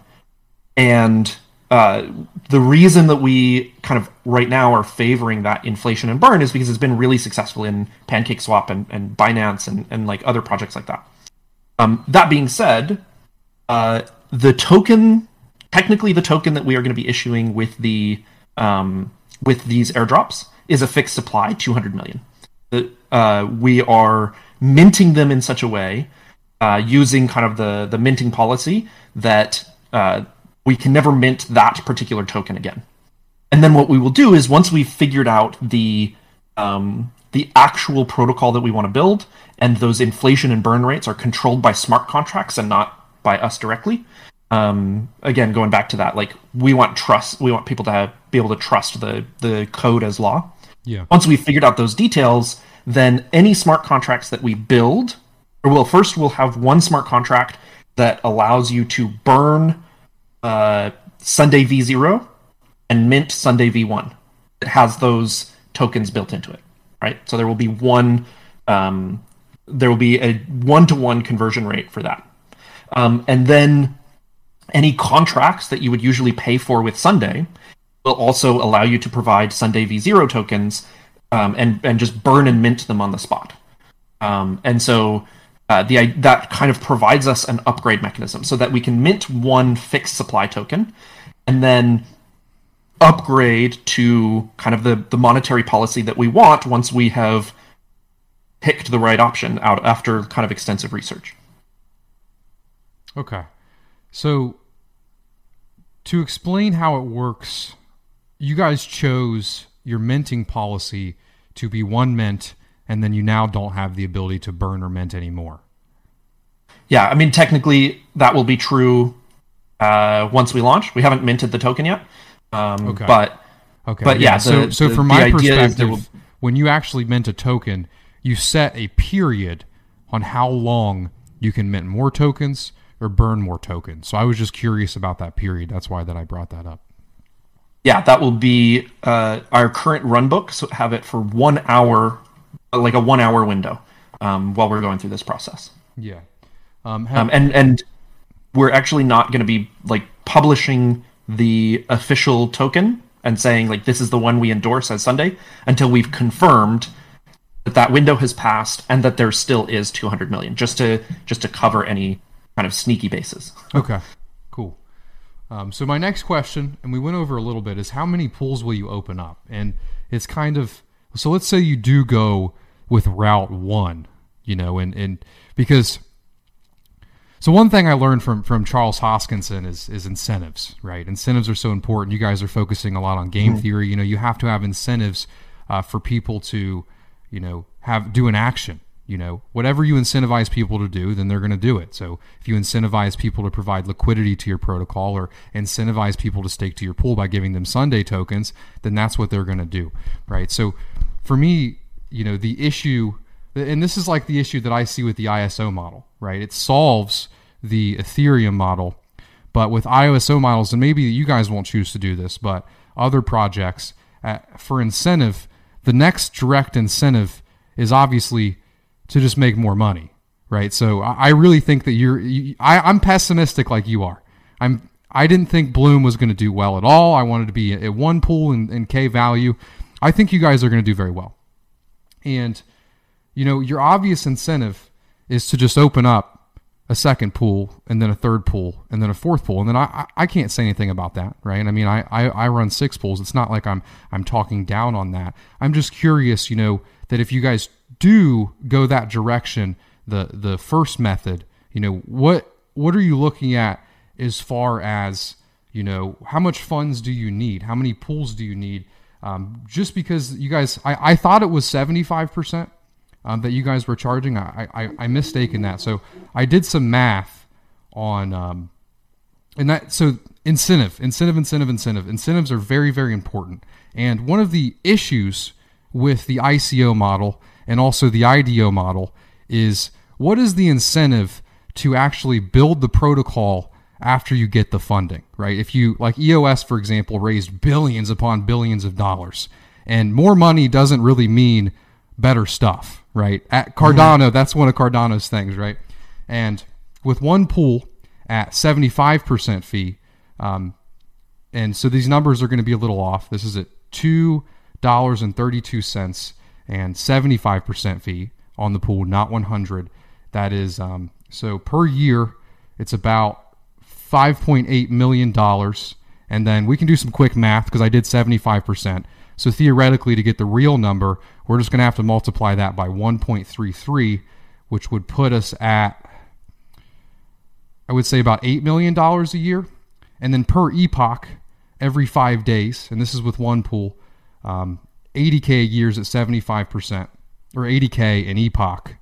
and uh, the reason that we kind of right now are favoring that inflation and burn is because it's been really successful in PancakeSwap and, and Binance and, and like other projects like that. Um, that being said, uh, the token technically the token that we are going to be issuing with the um, with these airdrops is a fixed supply, 200 million. Uh, we are minting them in such a way, uh, using kind of the the minting policy that uh, we can never mint that particular token again. And then what we will do is once we've figured out the um, the actual protocol that we want to build, and those inflation and burn rates are controlled by smart contracts and not by us directly, um, again, going back to that, like we want trust. We want people to have, be able to trust the the code as law. Yeah. Once we've figured out those details, then any smart contracts that we build, or well, first we'll have one smart contract that allows you to burn uh, Sundae v0 and mint Sundae v1. It has those tokens built into it, right? So there will be one. Um, there will be a one-to-one conversion rate for that, um, and then any contracts that you would usually pay for with Sundae will also allow you to provide Sundae v0 tokens um, and and just burn and mint them on the spot. Um, and so uh, the that kind of provides us an upgrade mechanism so that we can mint one fixed supply token and then upgrade to kind of the, the monetary policy that we want once we have picked the right option out after kind of extensive research. Okay. So to explain how it works, you guys chose your minting policy to be one mint and then you now don't have the ability to burn or mint anymore. Yeah, I mean technically that will be true uh, once we launch. We haven't minted the token yet. Um, okay. But okay. But yeah. yeah so so the, from my perspective, will... when you actually mint a token, you set a period on how long you can mint more tokens or burn more tokens. So I was just curious about that period. That's why that I brought that up. Yeah, that will be uh, our current run book. So have it for one hour, like a one hour window, um, while we're going through this process. Yeah. Um, have... um, and and we're actually not going to be like publishing the official token and saying like this is the one we endorse as Sundae until we've confirmed that that window has passed and that there still is 200 million just to just to cover any kind of sneaky bases. Okay, cool. Um, so my next question, and we went over a little bit, is how many pools will you open up? And it's kind of so. Let's say you do go with route one, you know, and and because so one thing I learned from from Charles Hoskinson is is incentives, right? Incentives are so important. You guys are focusing a lot on game mm-hmm. theory. You know, you have to have incentives uh, for people to, you know, have do an action. You know, whatever you incentivize people to do, then they're going to do it. So if you incentivize people to provide liquidity to your protocol or incentivize people to stake to your pool by giving them Sundae tokens, then that's what they're going to do, right? So for me, you know, the issue and this is like the issue that I see with the ISO model, right? It solves the Ethereum model, but with ISO models, and maybe you guys won't choose to do this, but other projects uh, for incentive, the next direct incentive is obviously to just make more money, right? So I really think that you're, you, I, I'm pessimistic like you are. I'm, I didn't think Bloom was going to do well at all. I wanted to be at one pool in K value. I think you guys are going to do very well. And you know, your obvious incentive is to just open up a second pool and then a third pool and then a fourth pool. And then I, I can't say anything about that, right? I mean, I, I, I run six pools. It's not like I'm, I'm talking down on that. I'm just curious, you know, that if you guys do go that direction, the, the first method, you know, what, what are you looking at as far as, you know, how much funds do you need? How many pools do you need? Um, just because you guys, I, I thought it was 75% um, that you guys were charging. I, I, I mistaken that. So I did some math on, um, and that, so incentive, incentive, incentive, incentive. Incentives are very, very important. And one of the issues with the ICO model and also the IDO model is what is the incentive to actually build the protocol after you get the funding, right? If you, like EOS, for example, raised billions upon billions of dollars, and more money doesn't really mean better stuff, right? At Cardano, mm-hmm. that's one of Cardano's things, right? And with one pool at 75% fee, um, and so these numbers are going to be a little off. This is at $2.32 and 75% fee on the pool, not 100. That is, um, so per year, it's about $5.8 million. And then we can do some quick math because I did 75%. So theoretically, to get the real number, we're just going to have to multiply that by 1.33, which would put us at, I would say, about $8 million a year. And then per epoch, every five days, and this is with one pool, um, 80K a year is at 75%, or 80K an epoch,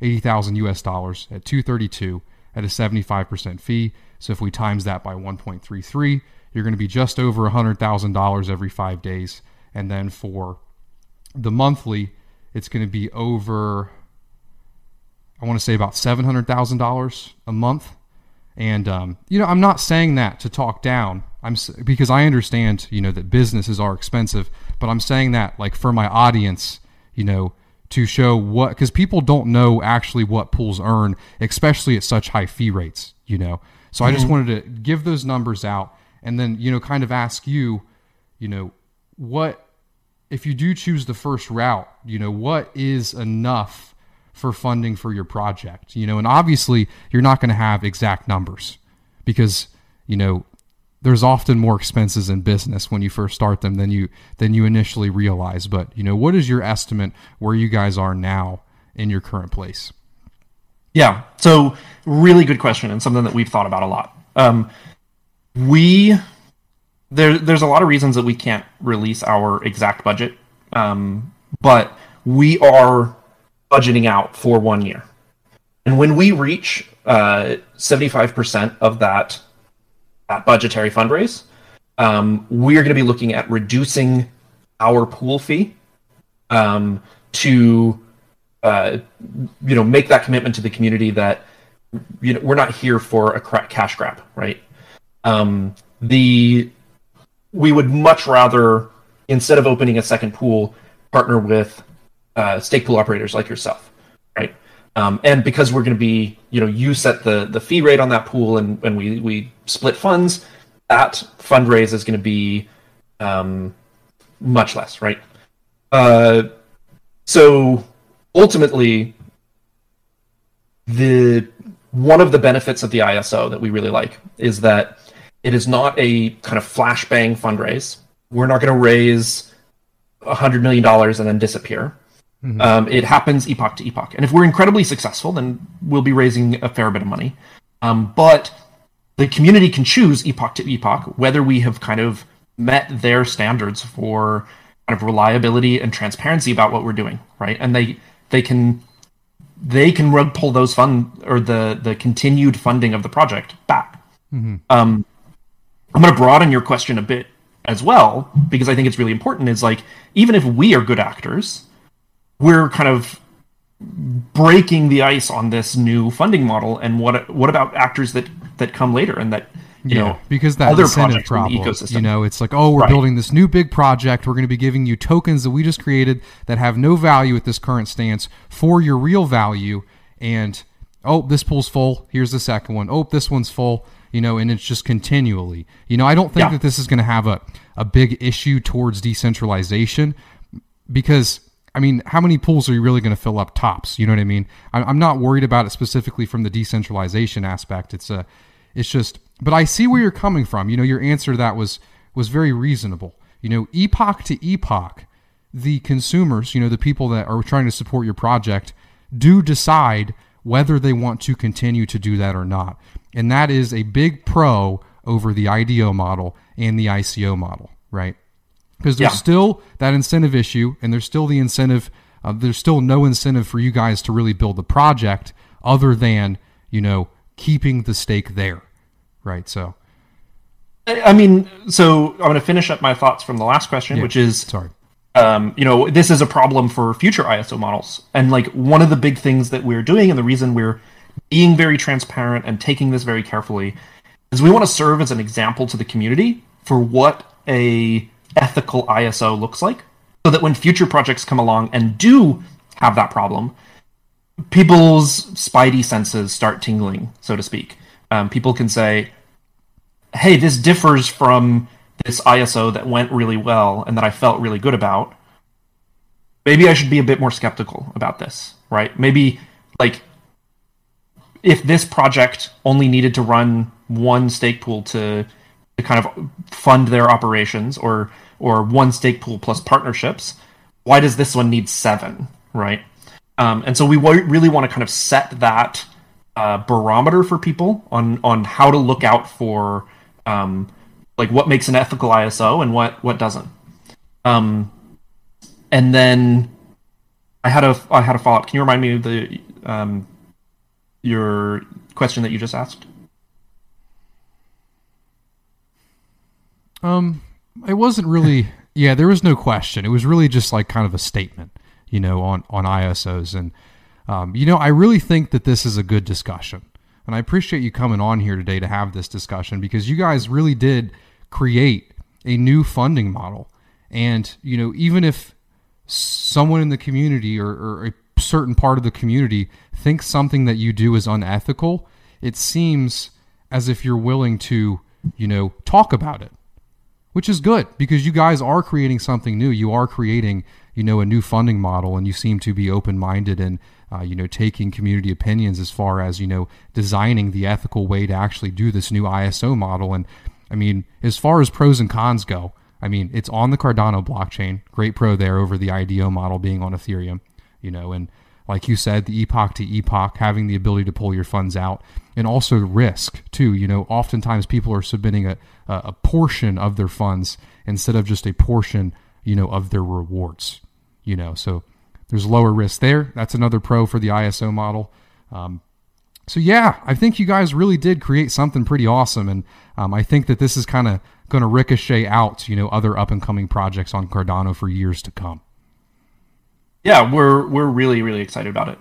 80,000 US dollars at 232 at a 75% fee. So if we times that by 1.33, you're going to be just over $100,000 every five days. And then for the monthly, it's going to be over, I want to say about $700,000 a month. And, um, you know, I'm not saying that to talk down. I'm because I understand, you know, that businesses are expensive, but I'm saying that like for my audience, you know, to show what, because people don't know actually what pools earn, especially at such high fee rates, you know. So mm-hmm. I just mm-hmm. wanted to give those numbers out and then, you know, kind of ask you, you know, what if you do choose the first route, you know, what is enough for funding for your project. You know, and obviously you're not going to have exact numbers because you know there's often more expenses in business when you first start them than you than you initially realize. But you know, what is your estimate where you guys are now in your current place? Yeah. So really good question and something that we've thought about a lot. Um, we there there's a lot of reasons that we can't release our exact budget, um, but we are budgeting out for one year, and when we reach five percent of that that budgetary fundraise, um, we're going to be looking at reducing our pool fee um, to uh, you know make that commitment to the community that you know we're not here for a cash grab, right? Um, the we would much rather instead of opening a second pool, partner with uh, stake pool operators like yourself, right? Um, and because we're going to be, you know, you set the the fee rate on that pool, and when we we split funds, that fundraise is going to be um, much less, right? Uh, so ultimately, the one of the benefits of the ISO that we really like is that it is not a kind of flashbang fundraise. We're not going to raise a hundred million dollars and then disappear. Mm-hmm. Um, it happens epoch to epoch, and if we're incredibly successful, then we'll be raising a fair bit of money. Um, but the community can choose epoch to epoch whether we have kind of met their standards for kind of reliability and transparency about what we're doing, right? And they they can they can rug pull those fund or the the continued funding of the project back. Mm-hmm. Um, I'm going to broaden your question a bit as well because I think it's really important. Is like even if we are good actors, we're kind of breaking the ice on this new funding model. And what what about actors that that come later and that you yeah, know because that other incentive problem ecosystem. you know it's like oh we're right. building this new big project we're going to be giving you tokens that we just created that have no value at this current stance for your real value and oh this pool's full here's the second one oh this one's full you know and it's just continually you know i don't think yeah. that this is going to have a, a big issue towards decentralization because I mean, how many pools are you really going to fill up tops? You know what I mean? I'm not worried about it specifically from the decentralization aspect. It's a, it's just but I see where you're coming from. You know, your answer to that was was very reasonable. You know, epoch to epoch, the consumers, you know, the people that are trying to support your project do decide whether they want to continue to do that or not. And that is a big pro over the IDO model and the ICO model, right? Because there's yeah. still that incentive issue and there's still the incentive uh, there's still no incentive for you guys to really build the project other than, you know, keeping the stake there right? So, I mean, so I'm going to finish up my thoughts from the last question, yeah, which is sorry. Um, you know, this is a problem for future ISO models, and like one of the big things that we're doing, and the reason we're being very transparent and taking this very carefully, is we want to serve as an example to the community for what a ethical ISO looks like, so that when future projects come along and do have that problem, people's spidey senses start tingling, so to speak. Um, people can say, hey, this differs from this ISO that went really well and that I felt really good about. Maybe I should be a bit more skeptical about this, right? Maybe like if this project only needed to run one stake pool to to kind of fund their operations or or one stake pool plus partnerships, why does this one need seven, right? Um, and so we w- really want to kind of set that uh, barometer for people on on how to look out for um, like what makes an ethical ISO and what what doesn't. Um, and then I had a I had a follow up. Can you remind me of the um, your question that you just asked? Um, it wasn't really. Yeah, there was no question. It was really just like kind of a statement, you know, on on ISOs and. Um, you know, I really think that this is a good discussion. And I appreciate you coming on here today to have this discussion because you guys really did create a new funding model. And, you know, even if someone in the community or, or a certain part of the community thinks something that you do is unethical, it seems as if you're willing to, you know, talk about it, which is good because you guys are creating something new. You are creating, you know a new funding model, and you seem to be open minded and uh, you know taking community opinions as far as you know designing the ethical way to actually do this new ISO model. And I mean, as far as pros and cons go, I mean it's on the Cardano blockchain, great pro there over the IDO model being on Ethereum, you know, and like you said, the epoch to epoch, having the ability to pull your funds out, and also risk too. You know, oftentimes people are submitting a, a portion of their funds instead of just a portion, you know, of their rewards. You know, so there's lower risk there. That's another pro for the ISO model. Um, so yeah, I think you guys really did create something pretty awesome, and um, I think that this is kind of going to ricochet out, you know, other up and coming projects on Cardano for years to come yeah, we're we're really really excited about it.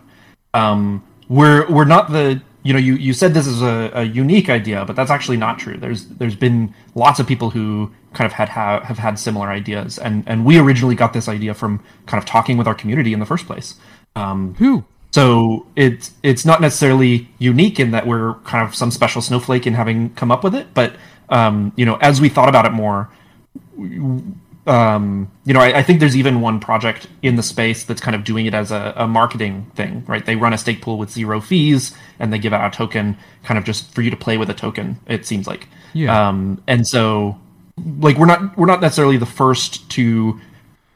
Um, we're we're not the you know you you said this is a, a unique idea, but that's actually not true. There's there's been lots of people who kind of had have, have had similar ideas, and and we originally got this idea from kind of talking with our community in the first place. Um, who so it's it's not necessarily unique in that we're kind of some special snowflake in having come up with it, but um, you know, as we thought about it more, um, you know, I, I, think there's even one project in the space that's kind of doing it as a, a, marketing thing, right? They run a stake pool with zero fees and they give out a token kind of just for you to play with a token, it seems like. Yeah. Um, and so like we're not we're not necessarily the first to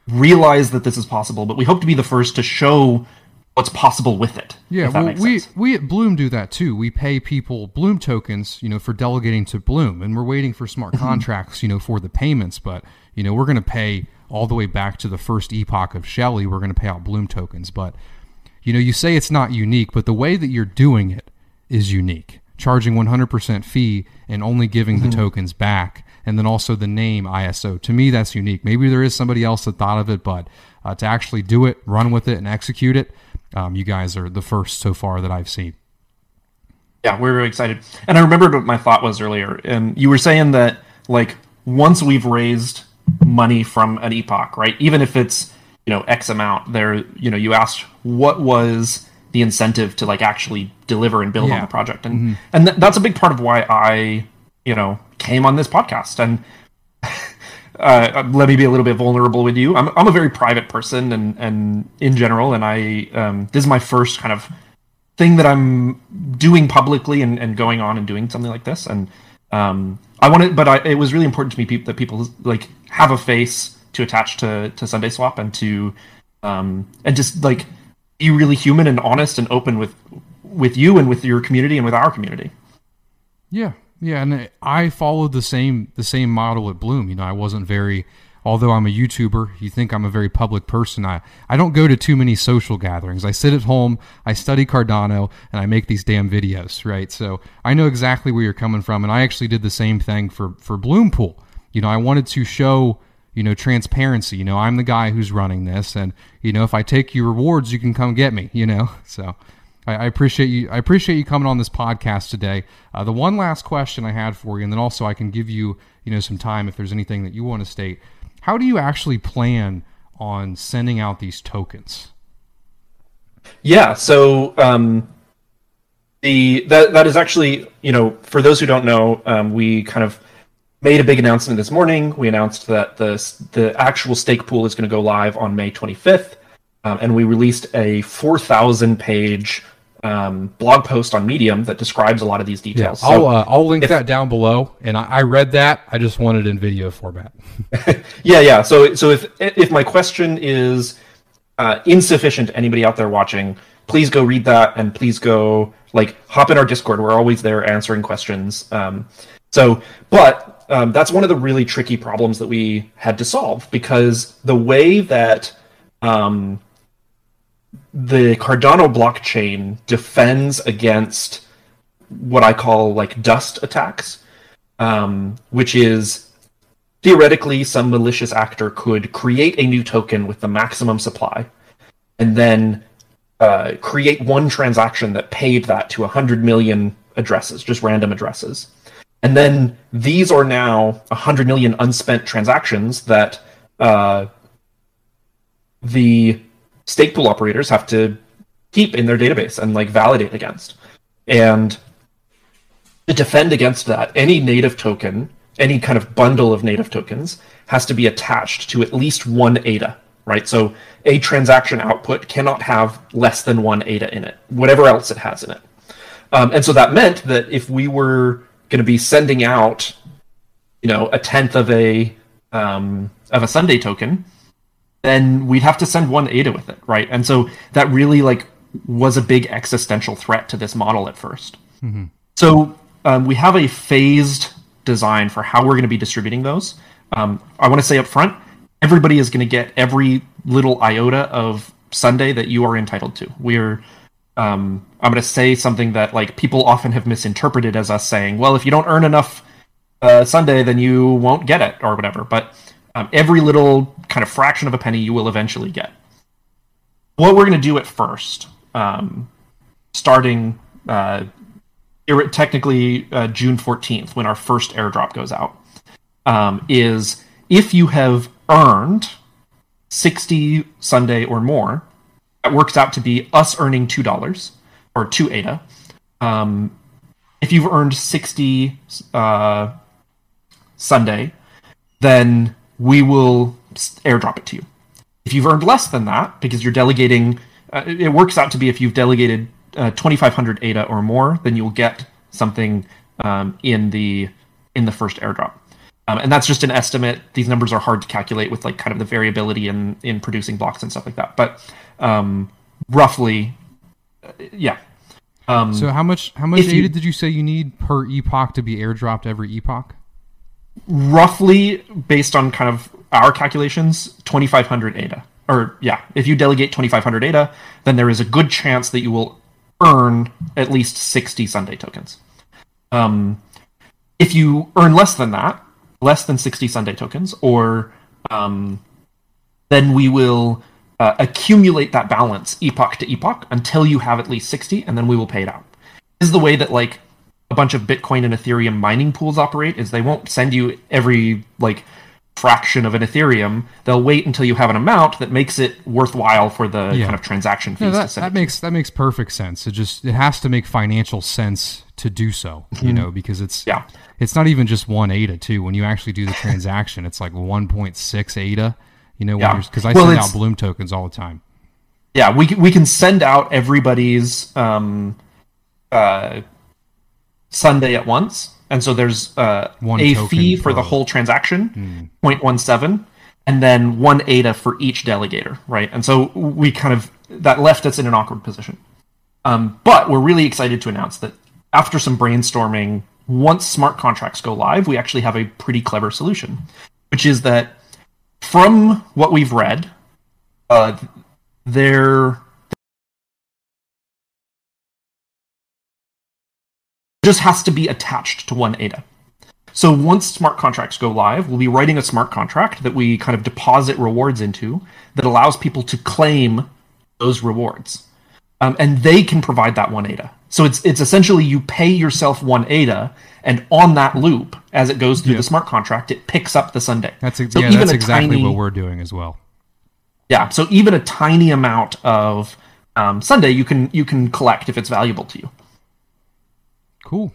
realize that this is possible, but we hope to be the first to show what's possible with it. Yeah, well, we sense. we at Bloom do that too. We pay people Bloom tokens, you know, for delegating to Bloom, and we're waiting for smart mm-hmm. contracts, you know, for the payments. But you know, we're going to pay all the way back to the first epoch of Shelley. We're going to pay out Bloom tokens. But, you know, you say it's not unique, but the way that you're doing it is unique. Charging 100% fee and only giving mm-hmm. the tokens back. And then also the name ISO. To me, that's unique. Maybe there is somebody else that thought of it, but uh, to actually do it, run with it, and execute it, um, you guys are the first so far that I've seen. Yeah, we're very excited. And I remembered what my thought was earlier. And you were saying that, like, once we've raised money from an epoch, right? Even if it's you know X amount, there you know you asked what was the incentive to like actually deliver and build yeah. on the project, and mm-hmm. and th- that's a big part of why I you know came on this podcast and. Uh, let me be a little bit vulnerable with you. I'm, I'm a very private person, and, and in general, and I um, this is my first kind of thing that I'm doing publicly and, and going on and doing something like this. And um, I wanted, but I, it was really important to me pe- that people like have a face to attach to to SundaeSwap and to um, and just like be really human and honest and open with with you and with your community and with our community. Yeah, yeah, and I followed the same the same model at Bloom. You know, I wasn't very although I'm a YouTuber, you think I'm a very public person. I, I don't go to too many social gatherings. I sit at home, I study Cardano, and I make these damn videos, right? So I know exactly where you're coming from. And I actually did the same thing for, for Bloompool. You know, I wanted to show, you know, transparency. You know, I'm the guy who's running this. And, you know, if I take you rewards, you can come get me, you know? So. I, I appreciate you. I appreciate you coming on this podcast today. Uh, the one last question I had for you, and then also I can give you, you know, some time if there's anything that you want to state. How do you actually plan on sending out these tokens? Yeah, so um, the that that is actually you know for those who don't know, um, we kind of made a big announcement this morning. We announced that the the actual stake pool is going to go live on May 25th, um, and we released a 4,000 page um, blog post on Medium that describes a lot of these details. Yeah, I'll, uh, I'll link if, that down below. And I, I, read that. I just wanted in video format. yeah, yeah. So, so if if my question is uh, insufficient to anybody out there watching, please go read that and please go like hop in our Discord. We're always there answering questions. Um, so, but um, that's one of the really tricky problems that we had to solve because the way that um, the Cardano blockchain defends against what I call like dust attacks, um, which is theoretically some malicious actor could create a new token with the maximum supply and then uh, create one transaction that paid that to 100 million addresses, just random addresses. And then these are now 100 million unspent transactions that uh, the stake pool operators have to keep in their database and like validate against. And to defend against that, any native token, any kind of bundle of native tokens, has to be attached to at least one ADA. right? So a transaction output cannot have less than one ADA in it, whatever else it has in it. Um, and so that meant that if we were going to be sending out, you know, a tenth of a um, of a Sundae token, then we'd have to send one ADA with it, right? And so that really like was a big existential threat to this model at 1st Mm-hmm. So um, we have a phased design for how we're going to be distributing those. Um, I want to say up front, everybody is going to get every little iota of Sundae that you are entitled to. We're um, I'm going to say something that like people often have misinterpreted as us saying, well, if you don't earn enough uh, Sundae, then you won't get it or whatever. But um, every little kind of fraction of a penny you will eventually get. What we're going to do at first, um, starting uh, technically uh, June 14th, when our first airdrop goes out, um, is if you have earned 60 Sundae or more, that works out to be us earning $2 or 2 ADA. Um, if you've earned 60 uh, Sundae, then we will airdrop it to you. If you've earned less than that, because you're delegating, uh, it works out to be if you've delegated uh, 2,500 ADA or more, then you'll get something um, in the in the first airdrop. Um, and that's just an estimate. These numbers are hard to calculate with like kind of the variability in in producing blocks and stuff like that. But um, roughly, uh, yeah. Um, So how much how much If you- did you say you need per epoch to be airdropped every epoch? Roughly based on kind of our calculations 2500 ADA or yeah if you delegate 2500 ADA then there is a good chance that you will earn at least 60 Sundae tokens. Um, if you earn less than that less than 60 Sundae tokens or um, then we will uh, accumulate that balance epoch to epoch until you have at least 60 and then we will pay it out. This is the way that like a bunch of Bitcoin and Ethereum mining pools operate is they won't send you every like fraction of an Ethereum. They'll wait until you have an amount that makes it worthwhile for the Yeah. kind of transaction fees No, to that, send that makes that makes perfect sense. It just it has to make financial sense to do so, you know, because it's Mm-hmm. Yeah. it's not even just one ADA too. When you actually do the transaction, it's like one point six ADA. You know, Yeah. because I Well, send out Bloom tokens all the time. Yeah, we can, we can send out everybody's um, uh, Sundae at once, and so there's uh, One a fee for the whole transaction, 0.17, and then one ADA for each delegator, right? And so we kind of that left us in an awkward position. Um, but we're really excited to announce that after some brainstorming, once smart contracts go live, we actually have a pretty clever solution, which is that from what we've read, uh, there just has to be attached to one ADA. So once smart contracts go live, we'll be writing a smart contract that we kind of deposit rewards into that allows people to claim those rewards. Um, and they can provide that one ADA. So it's it's essentially you pay yourself one ADA, and on that loop, as it goes through Yeah. the smart contract, it picks up the Sundae. That's ex- So yeah, that's exactly tiny- what we're doing as well. Yeah, so even a tiny amount of um, Sundae you can you can collect if it's valuable to you. Cool,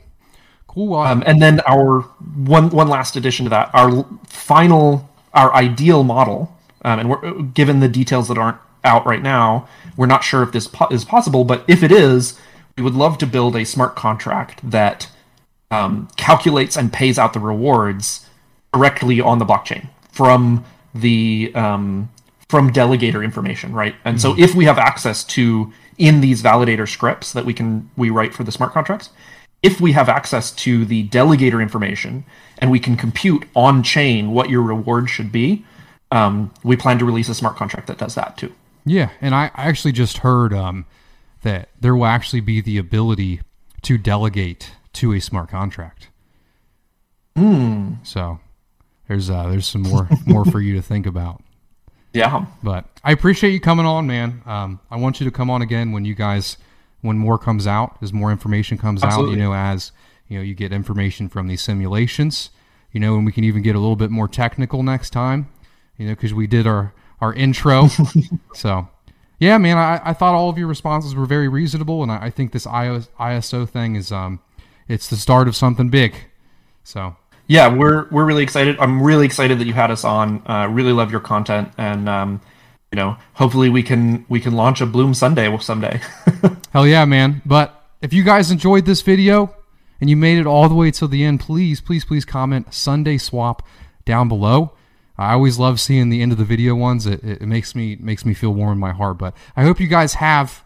cool. Um, and then our one one last addition to that, our final, our ideal model, um, and we're given the details that aren't out right now, we're not sure if this po- is possible. But if it is, we would love to build a smart contract that um, calculates and pays out the rewards directly on the blockchain from the um, from delegator information, right? And so if we have access to in these validator scripts that we can we write for the smart contracts, if we have access to the delegator information and we can compute on chain what your reward should be, um, we plan to release a smart contract that does that too. Yeah, and I actually just heard um, that there will actually be the ability to delegate to a smart contract. Hmm. So there's uh, there's some more more for you to think about. Yeah. But I appreciate you coming on, man. Um, I want you to come on again when you guys when more comes out, as more information comes out. You know, as you know, you get information from these simulations. You know, and we can even get a little bit more technical next time. You know, because we did our our intro. so, yeah, man, I, I thought all of your responses were very reasonable, and I, I think this ISO thing is um, it's the start of something big. So, yeah, we're we're really excited. I'm really excited that you had us on. Uh, really love your content, and um, you know, hopefully we can we can launch a Bloom Sundae someday. Hell yeah, man! But if you guys enjoyed this video and you made it all the way till the end, please, please, please comment SundaeSwap down below. I always love seeing the end of the video ones. It, it makes me makes me feel warm in my heart. But I hope you guys have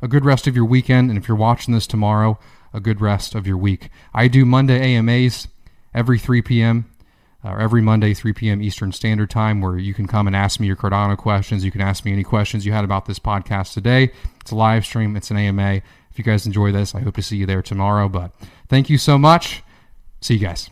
a good rest of your weekend, and if you're watching this tomorrow, a good rest of your week. I do Monday AMAs every 3 p.m. or every Monday 3 p.m. Eastern Standard Time, where you can come and ask me your Cardano questions. You can ask me any questions you had about this podcast today. It's a live stream. It's an AMA. If you guys enjoy this, I hope to see you there tomorrow. But thank you so much. See you guys.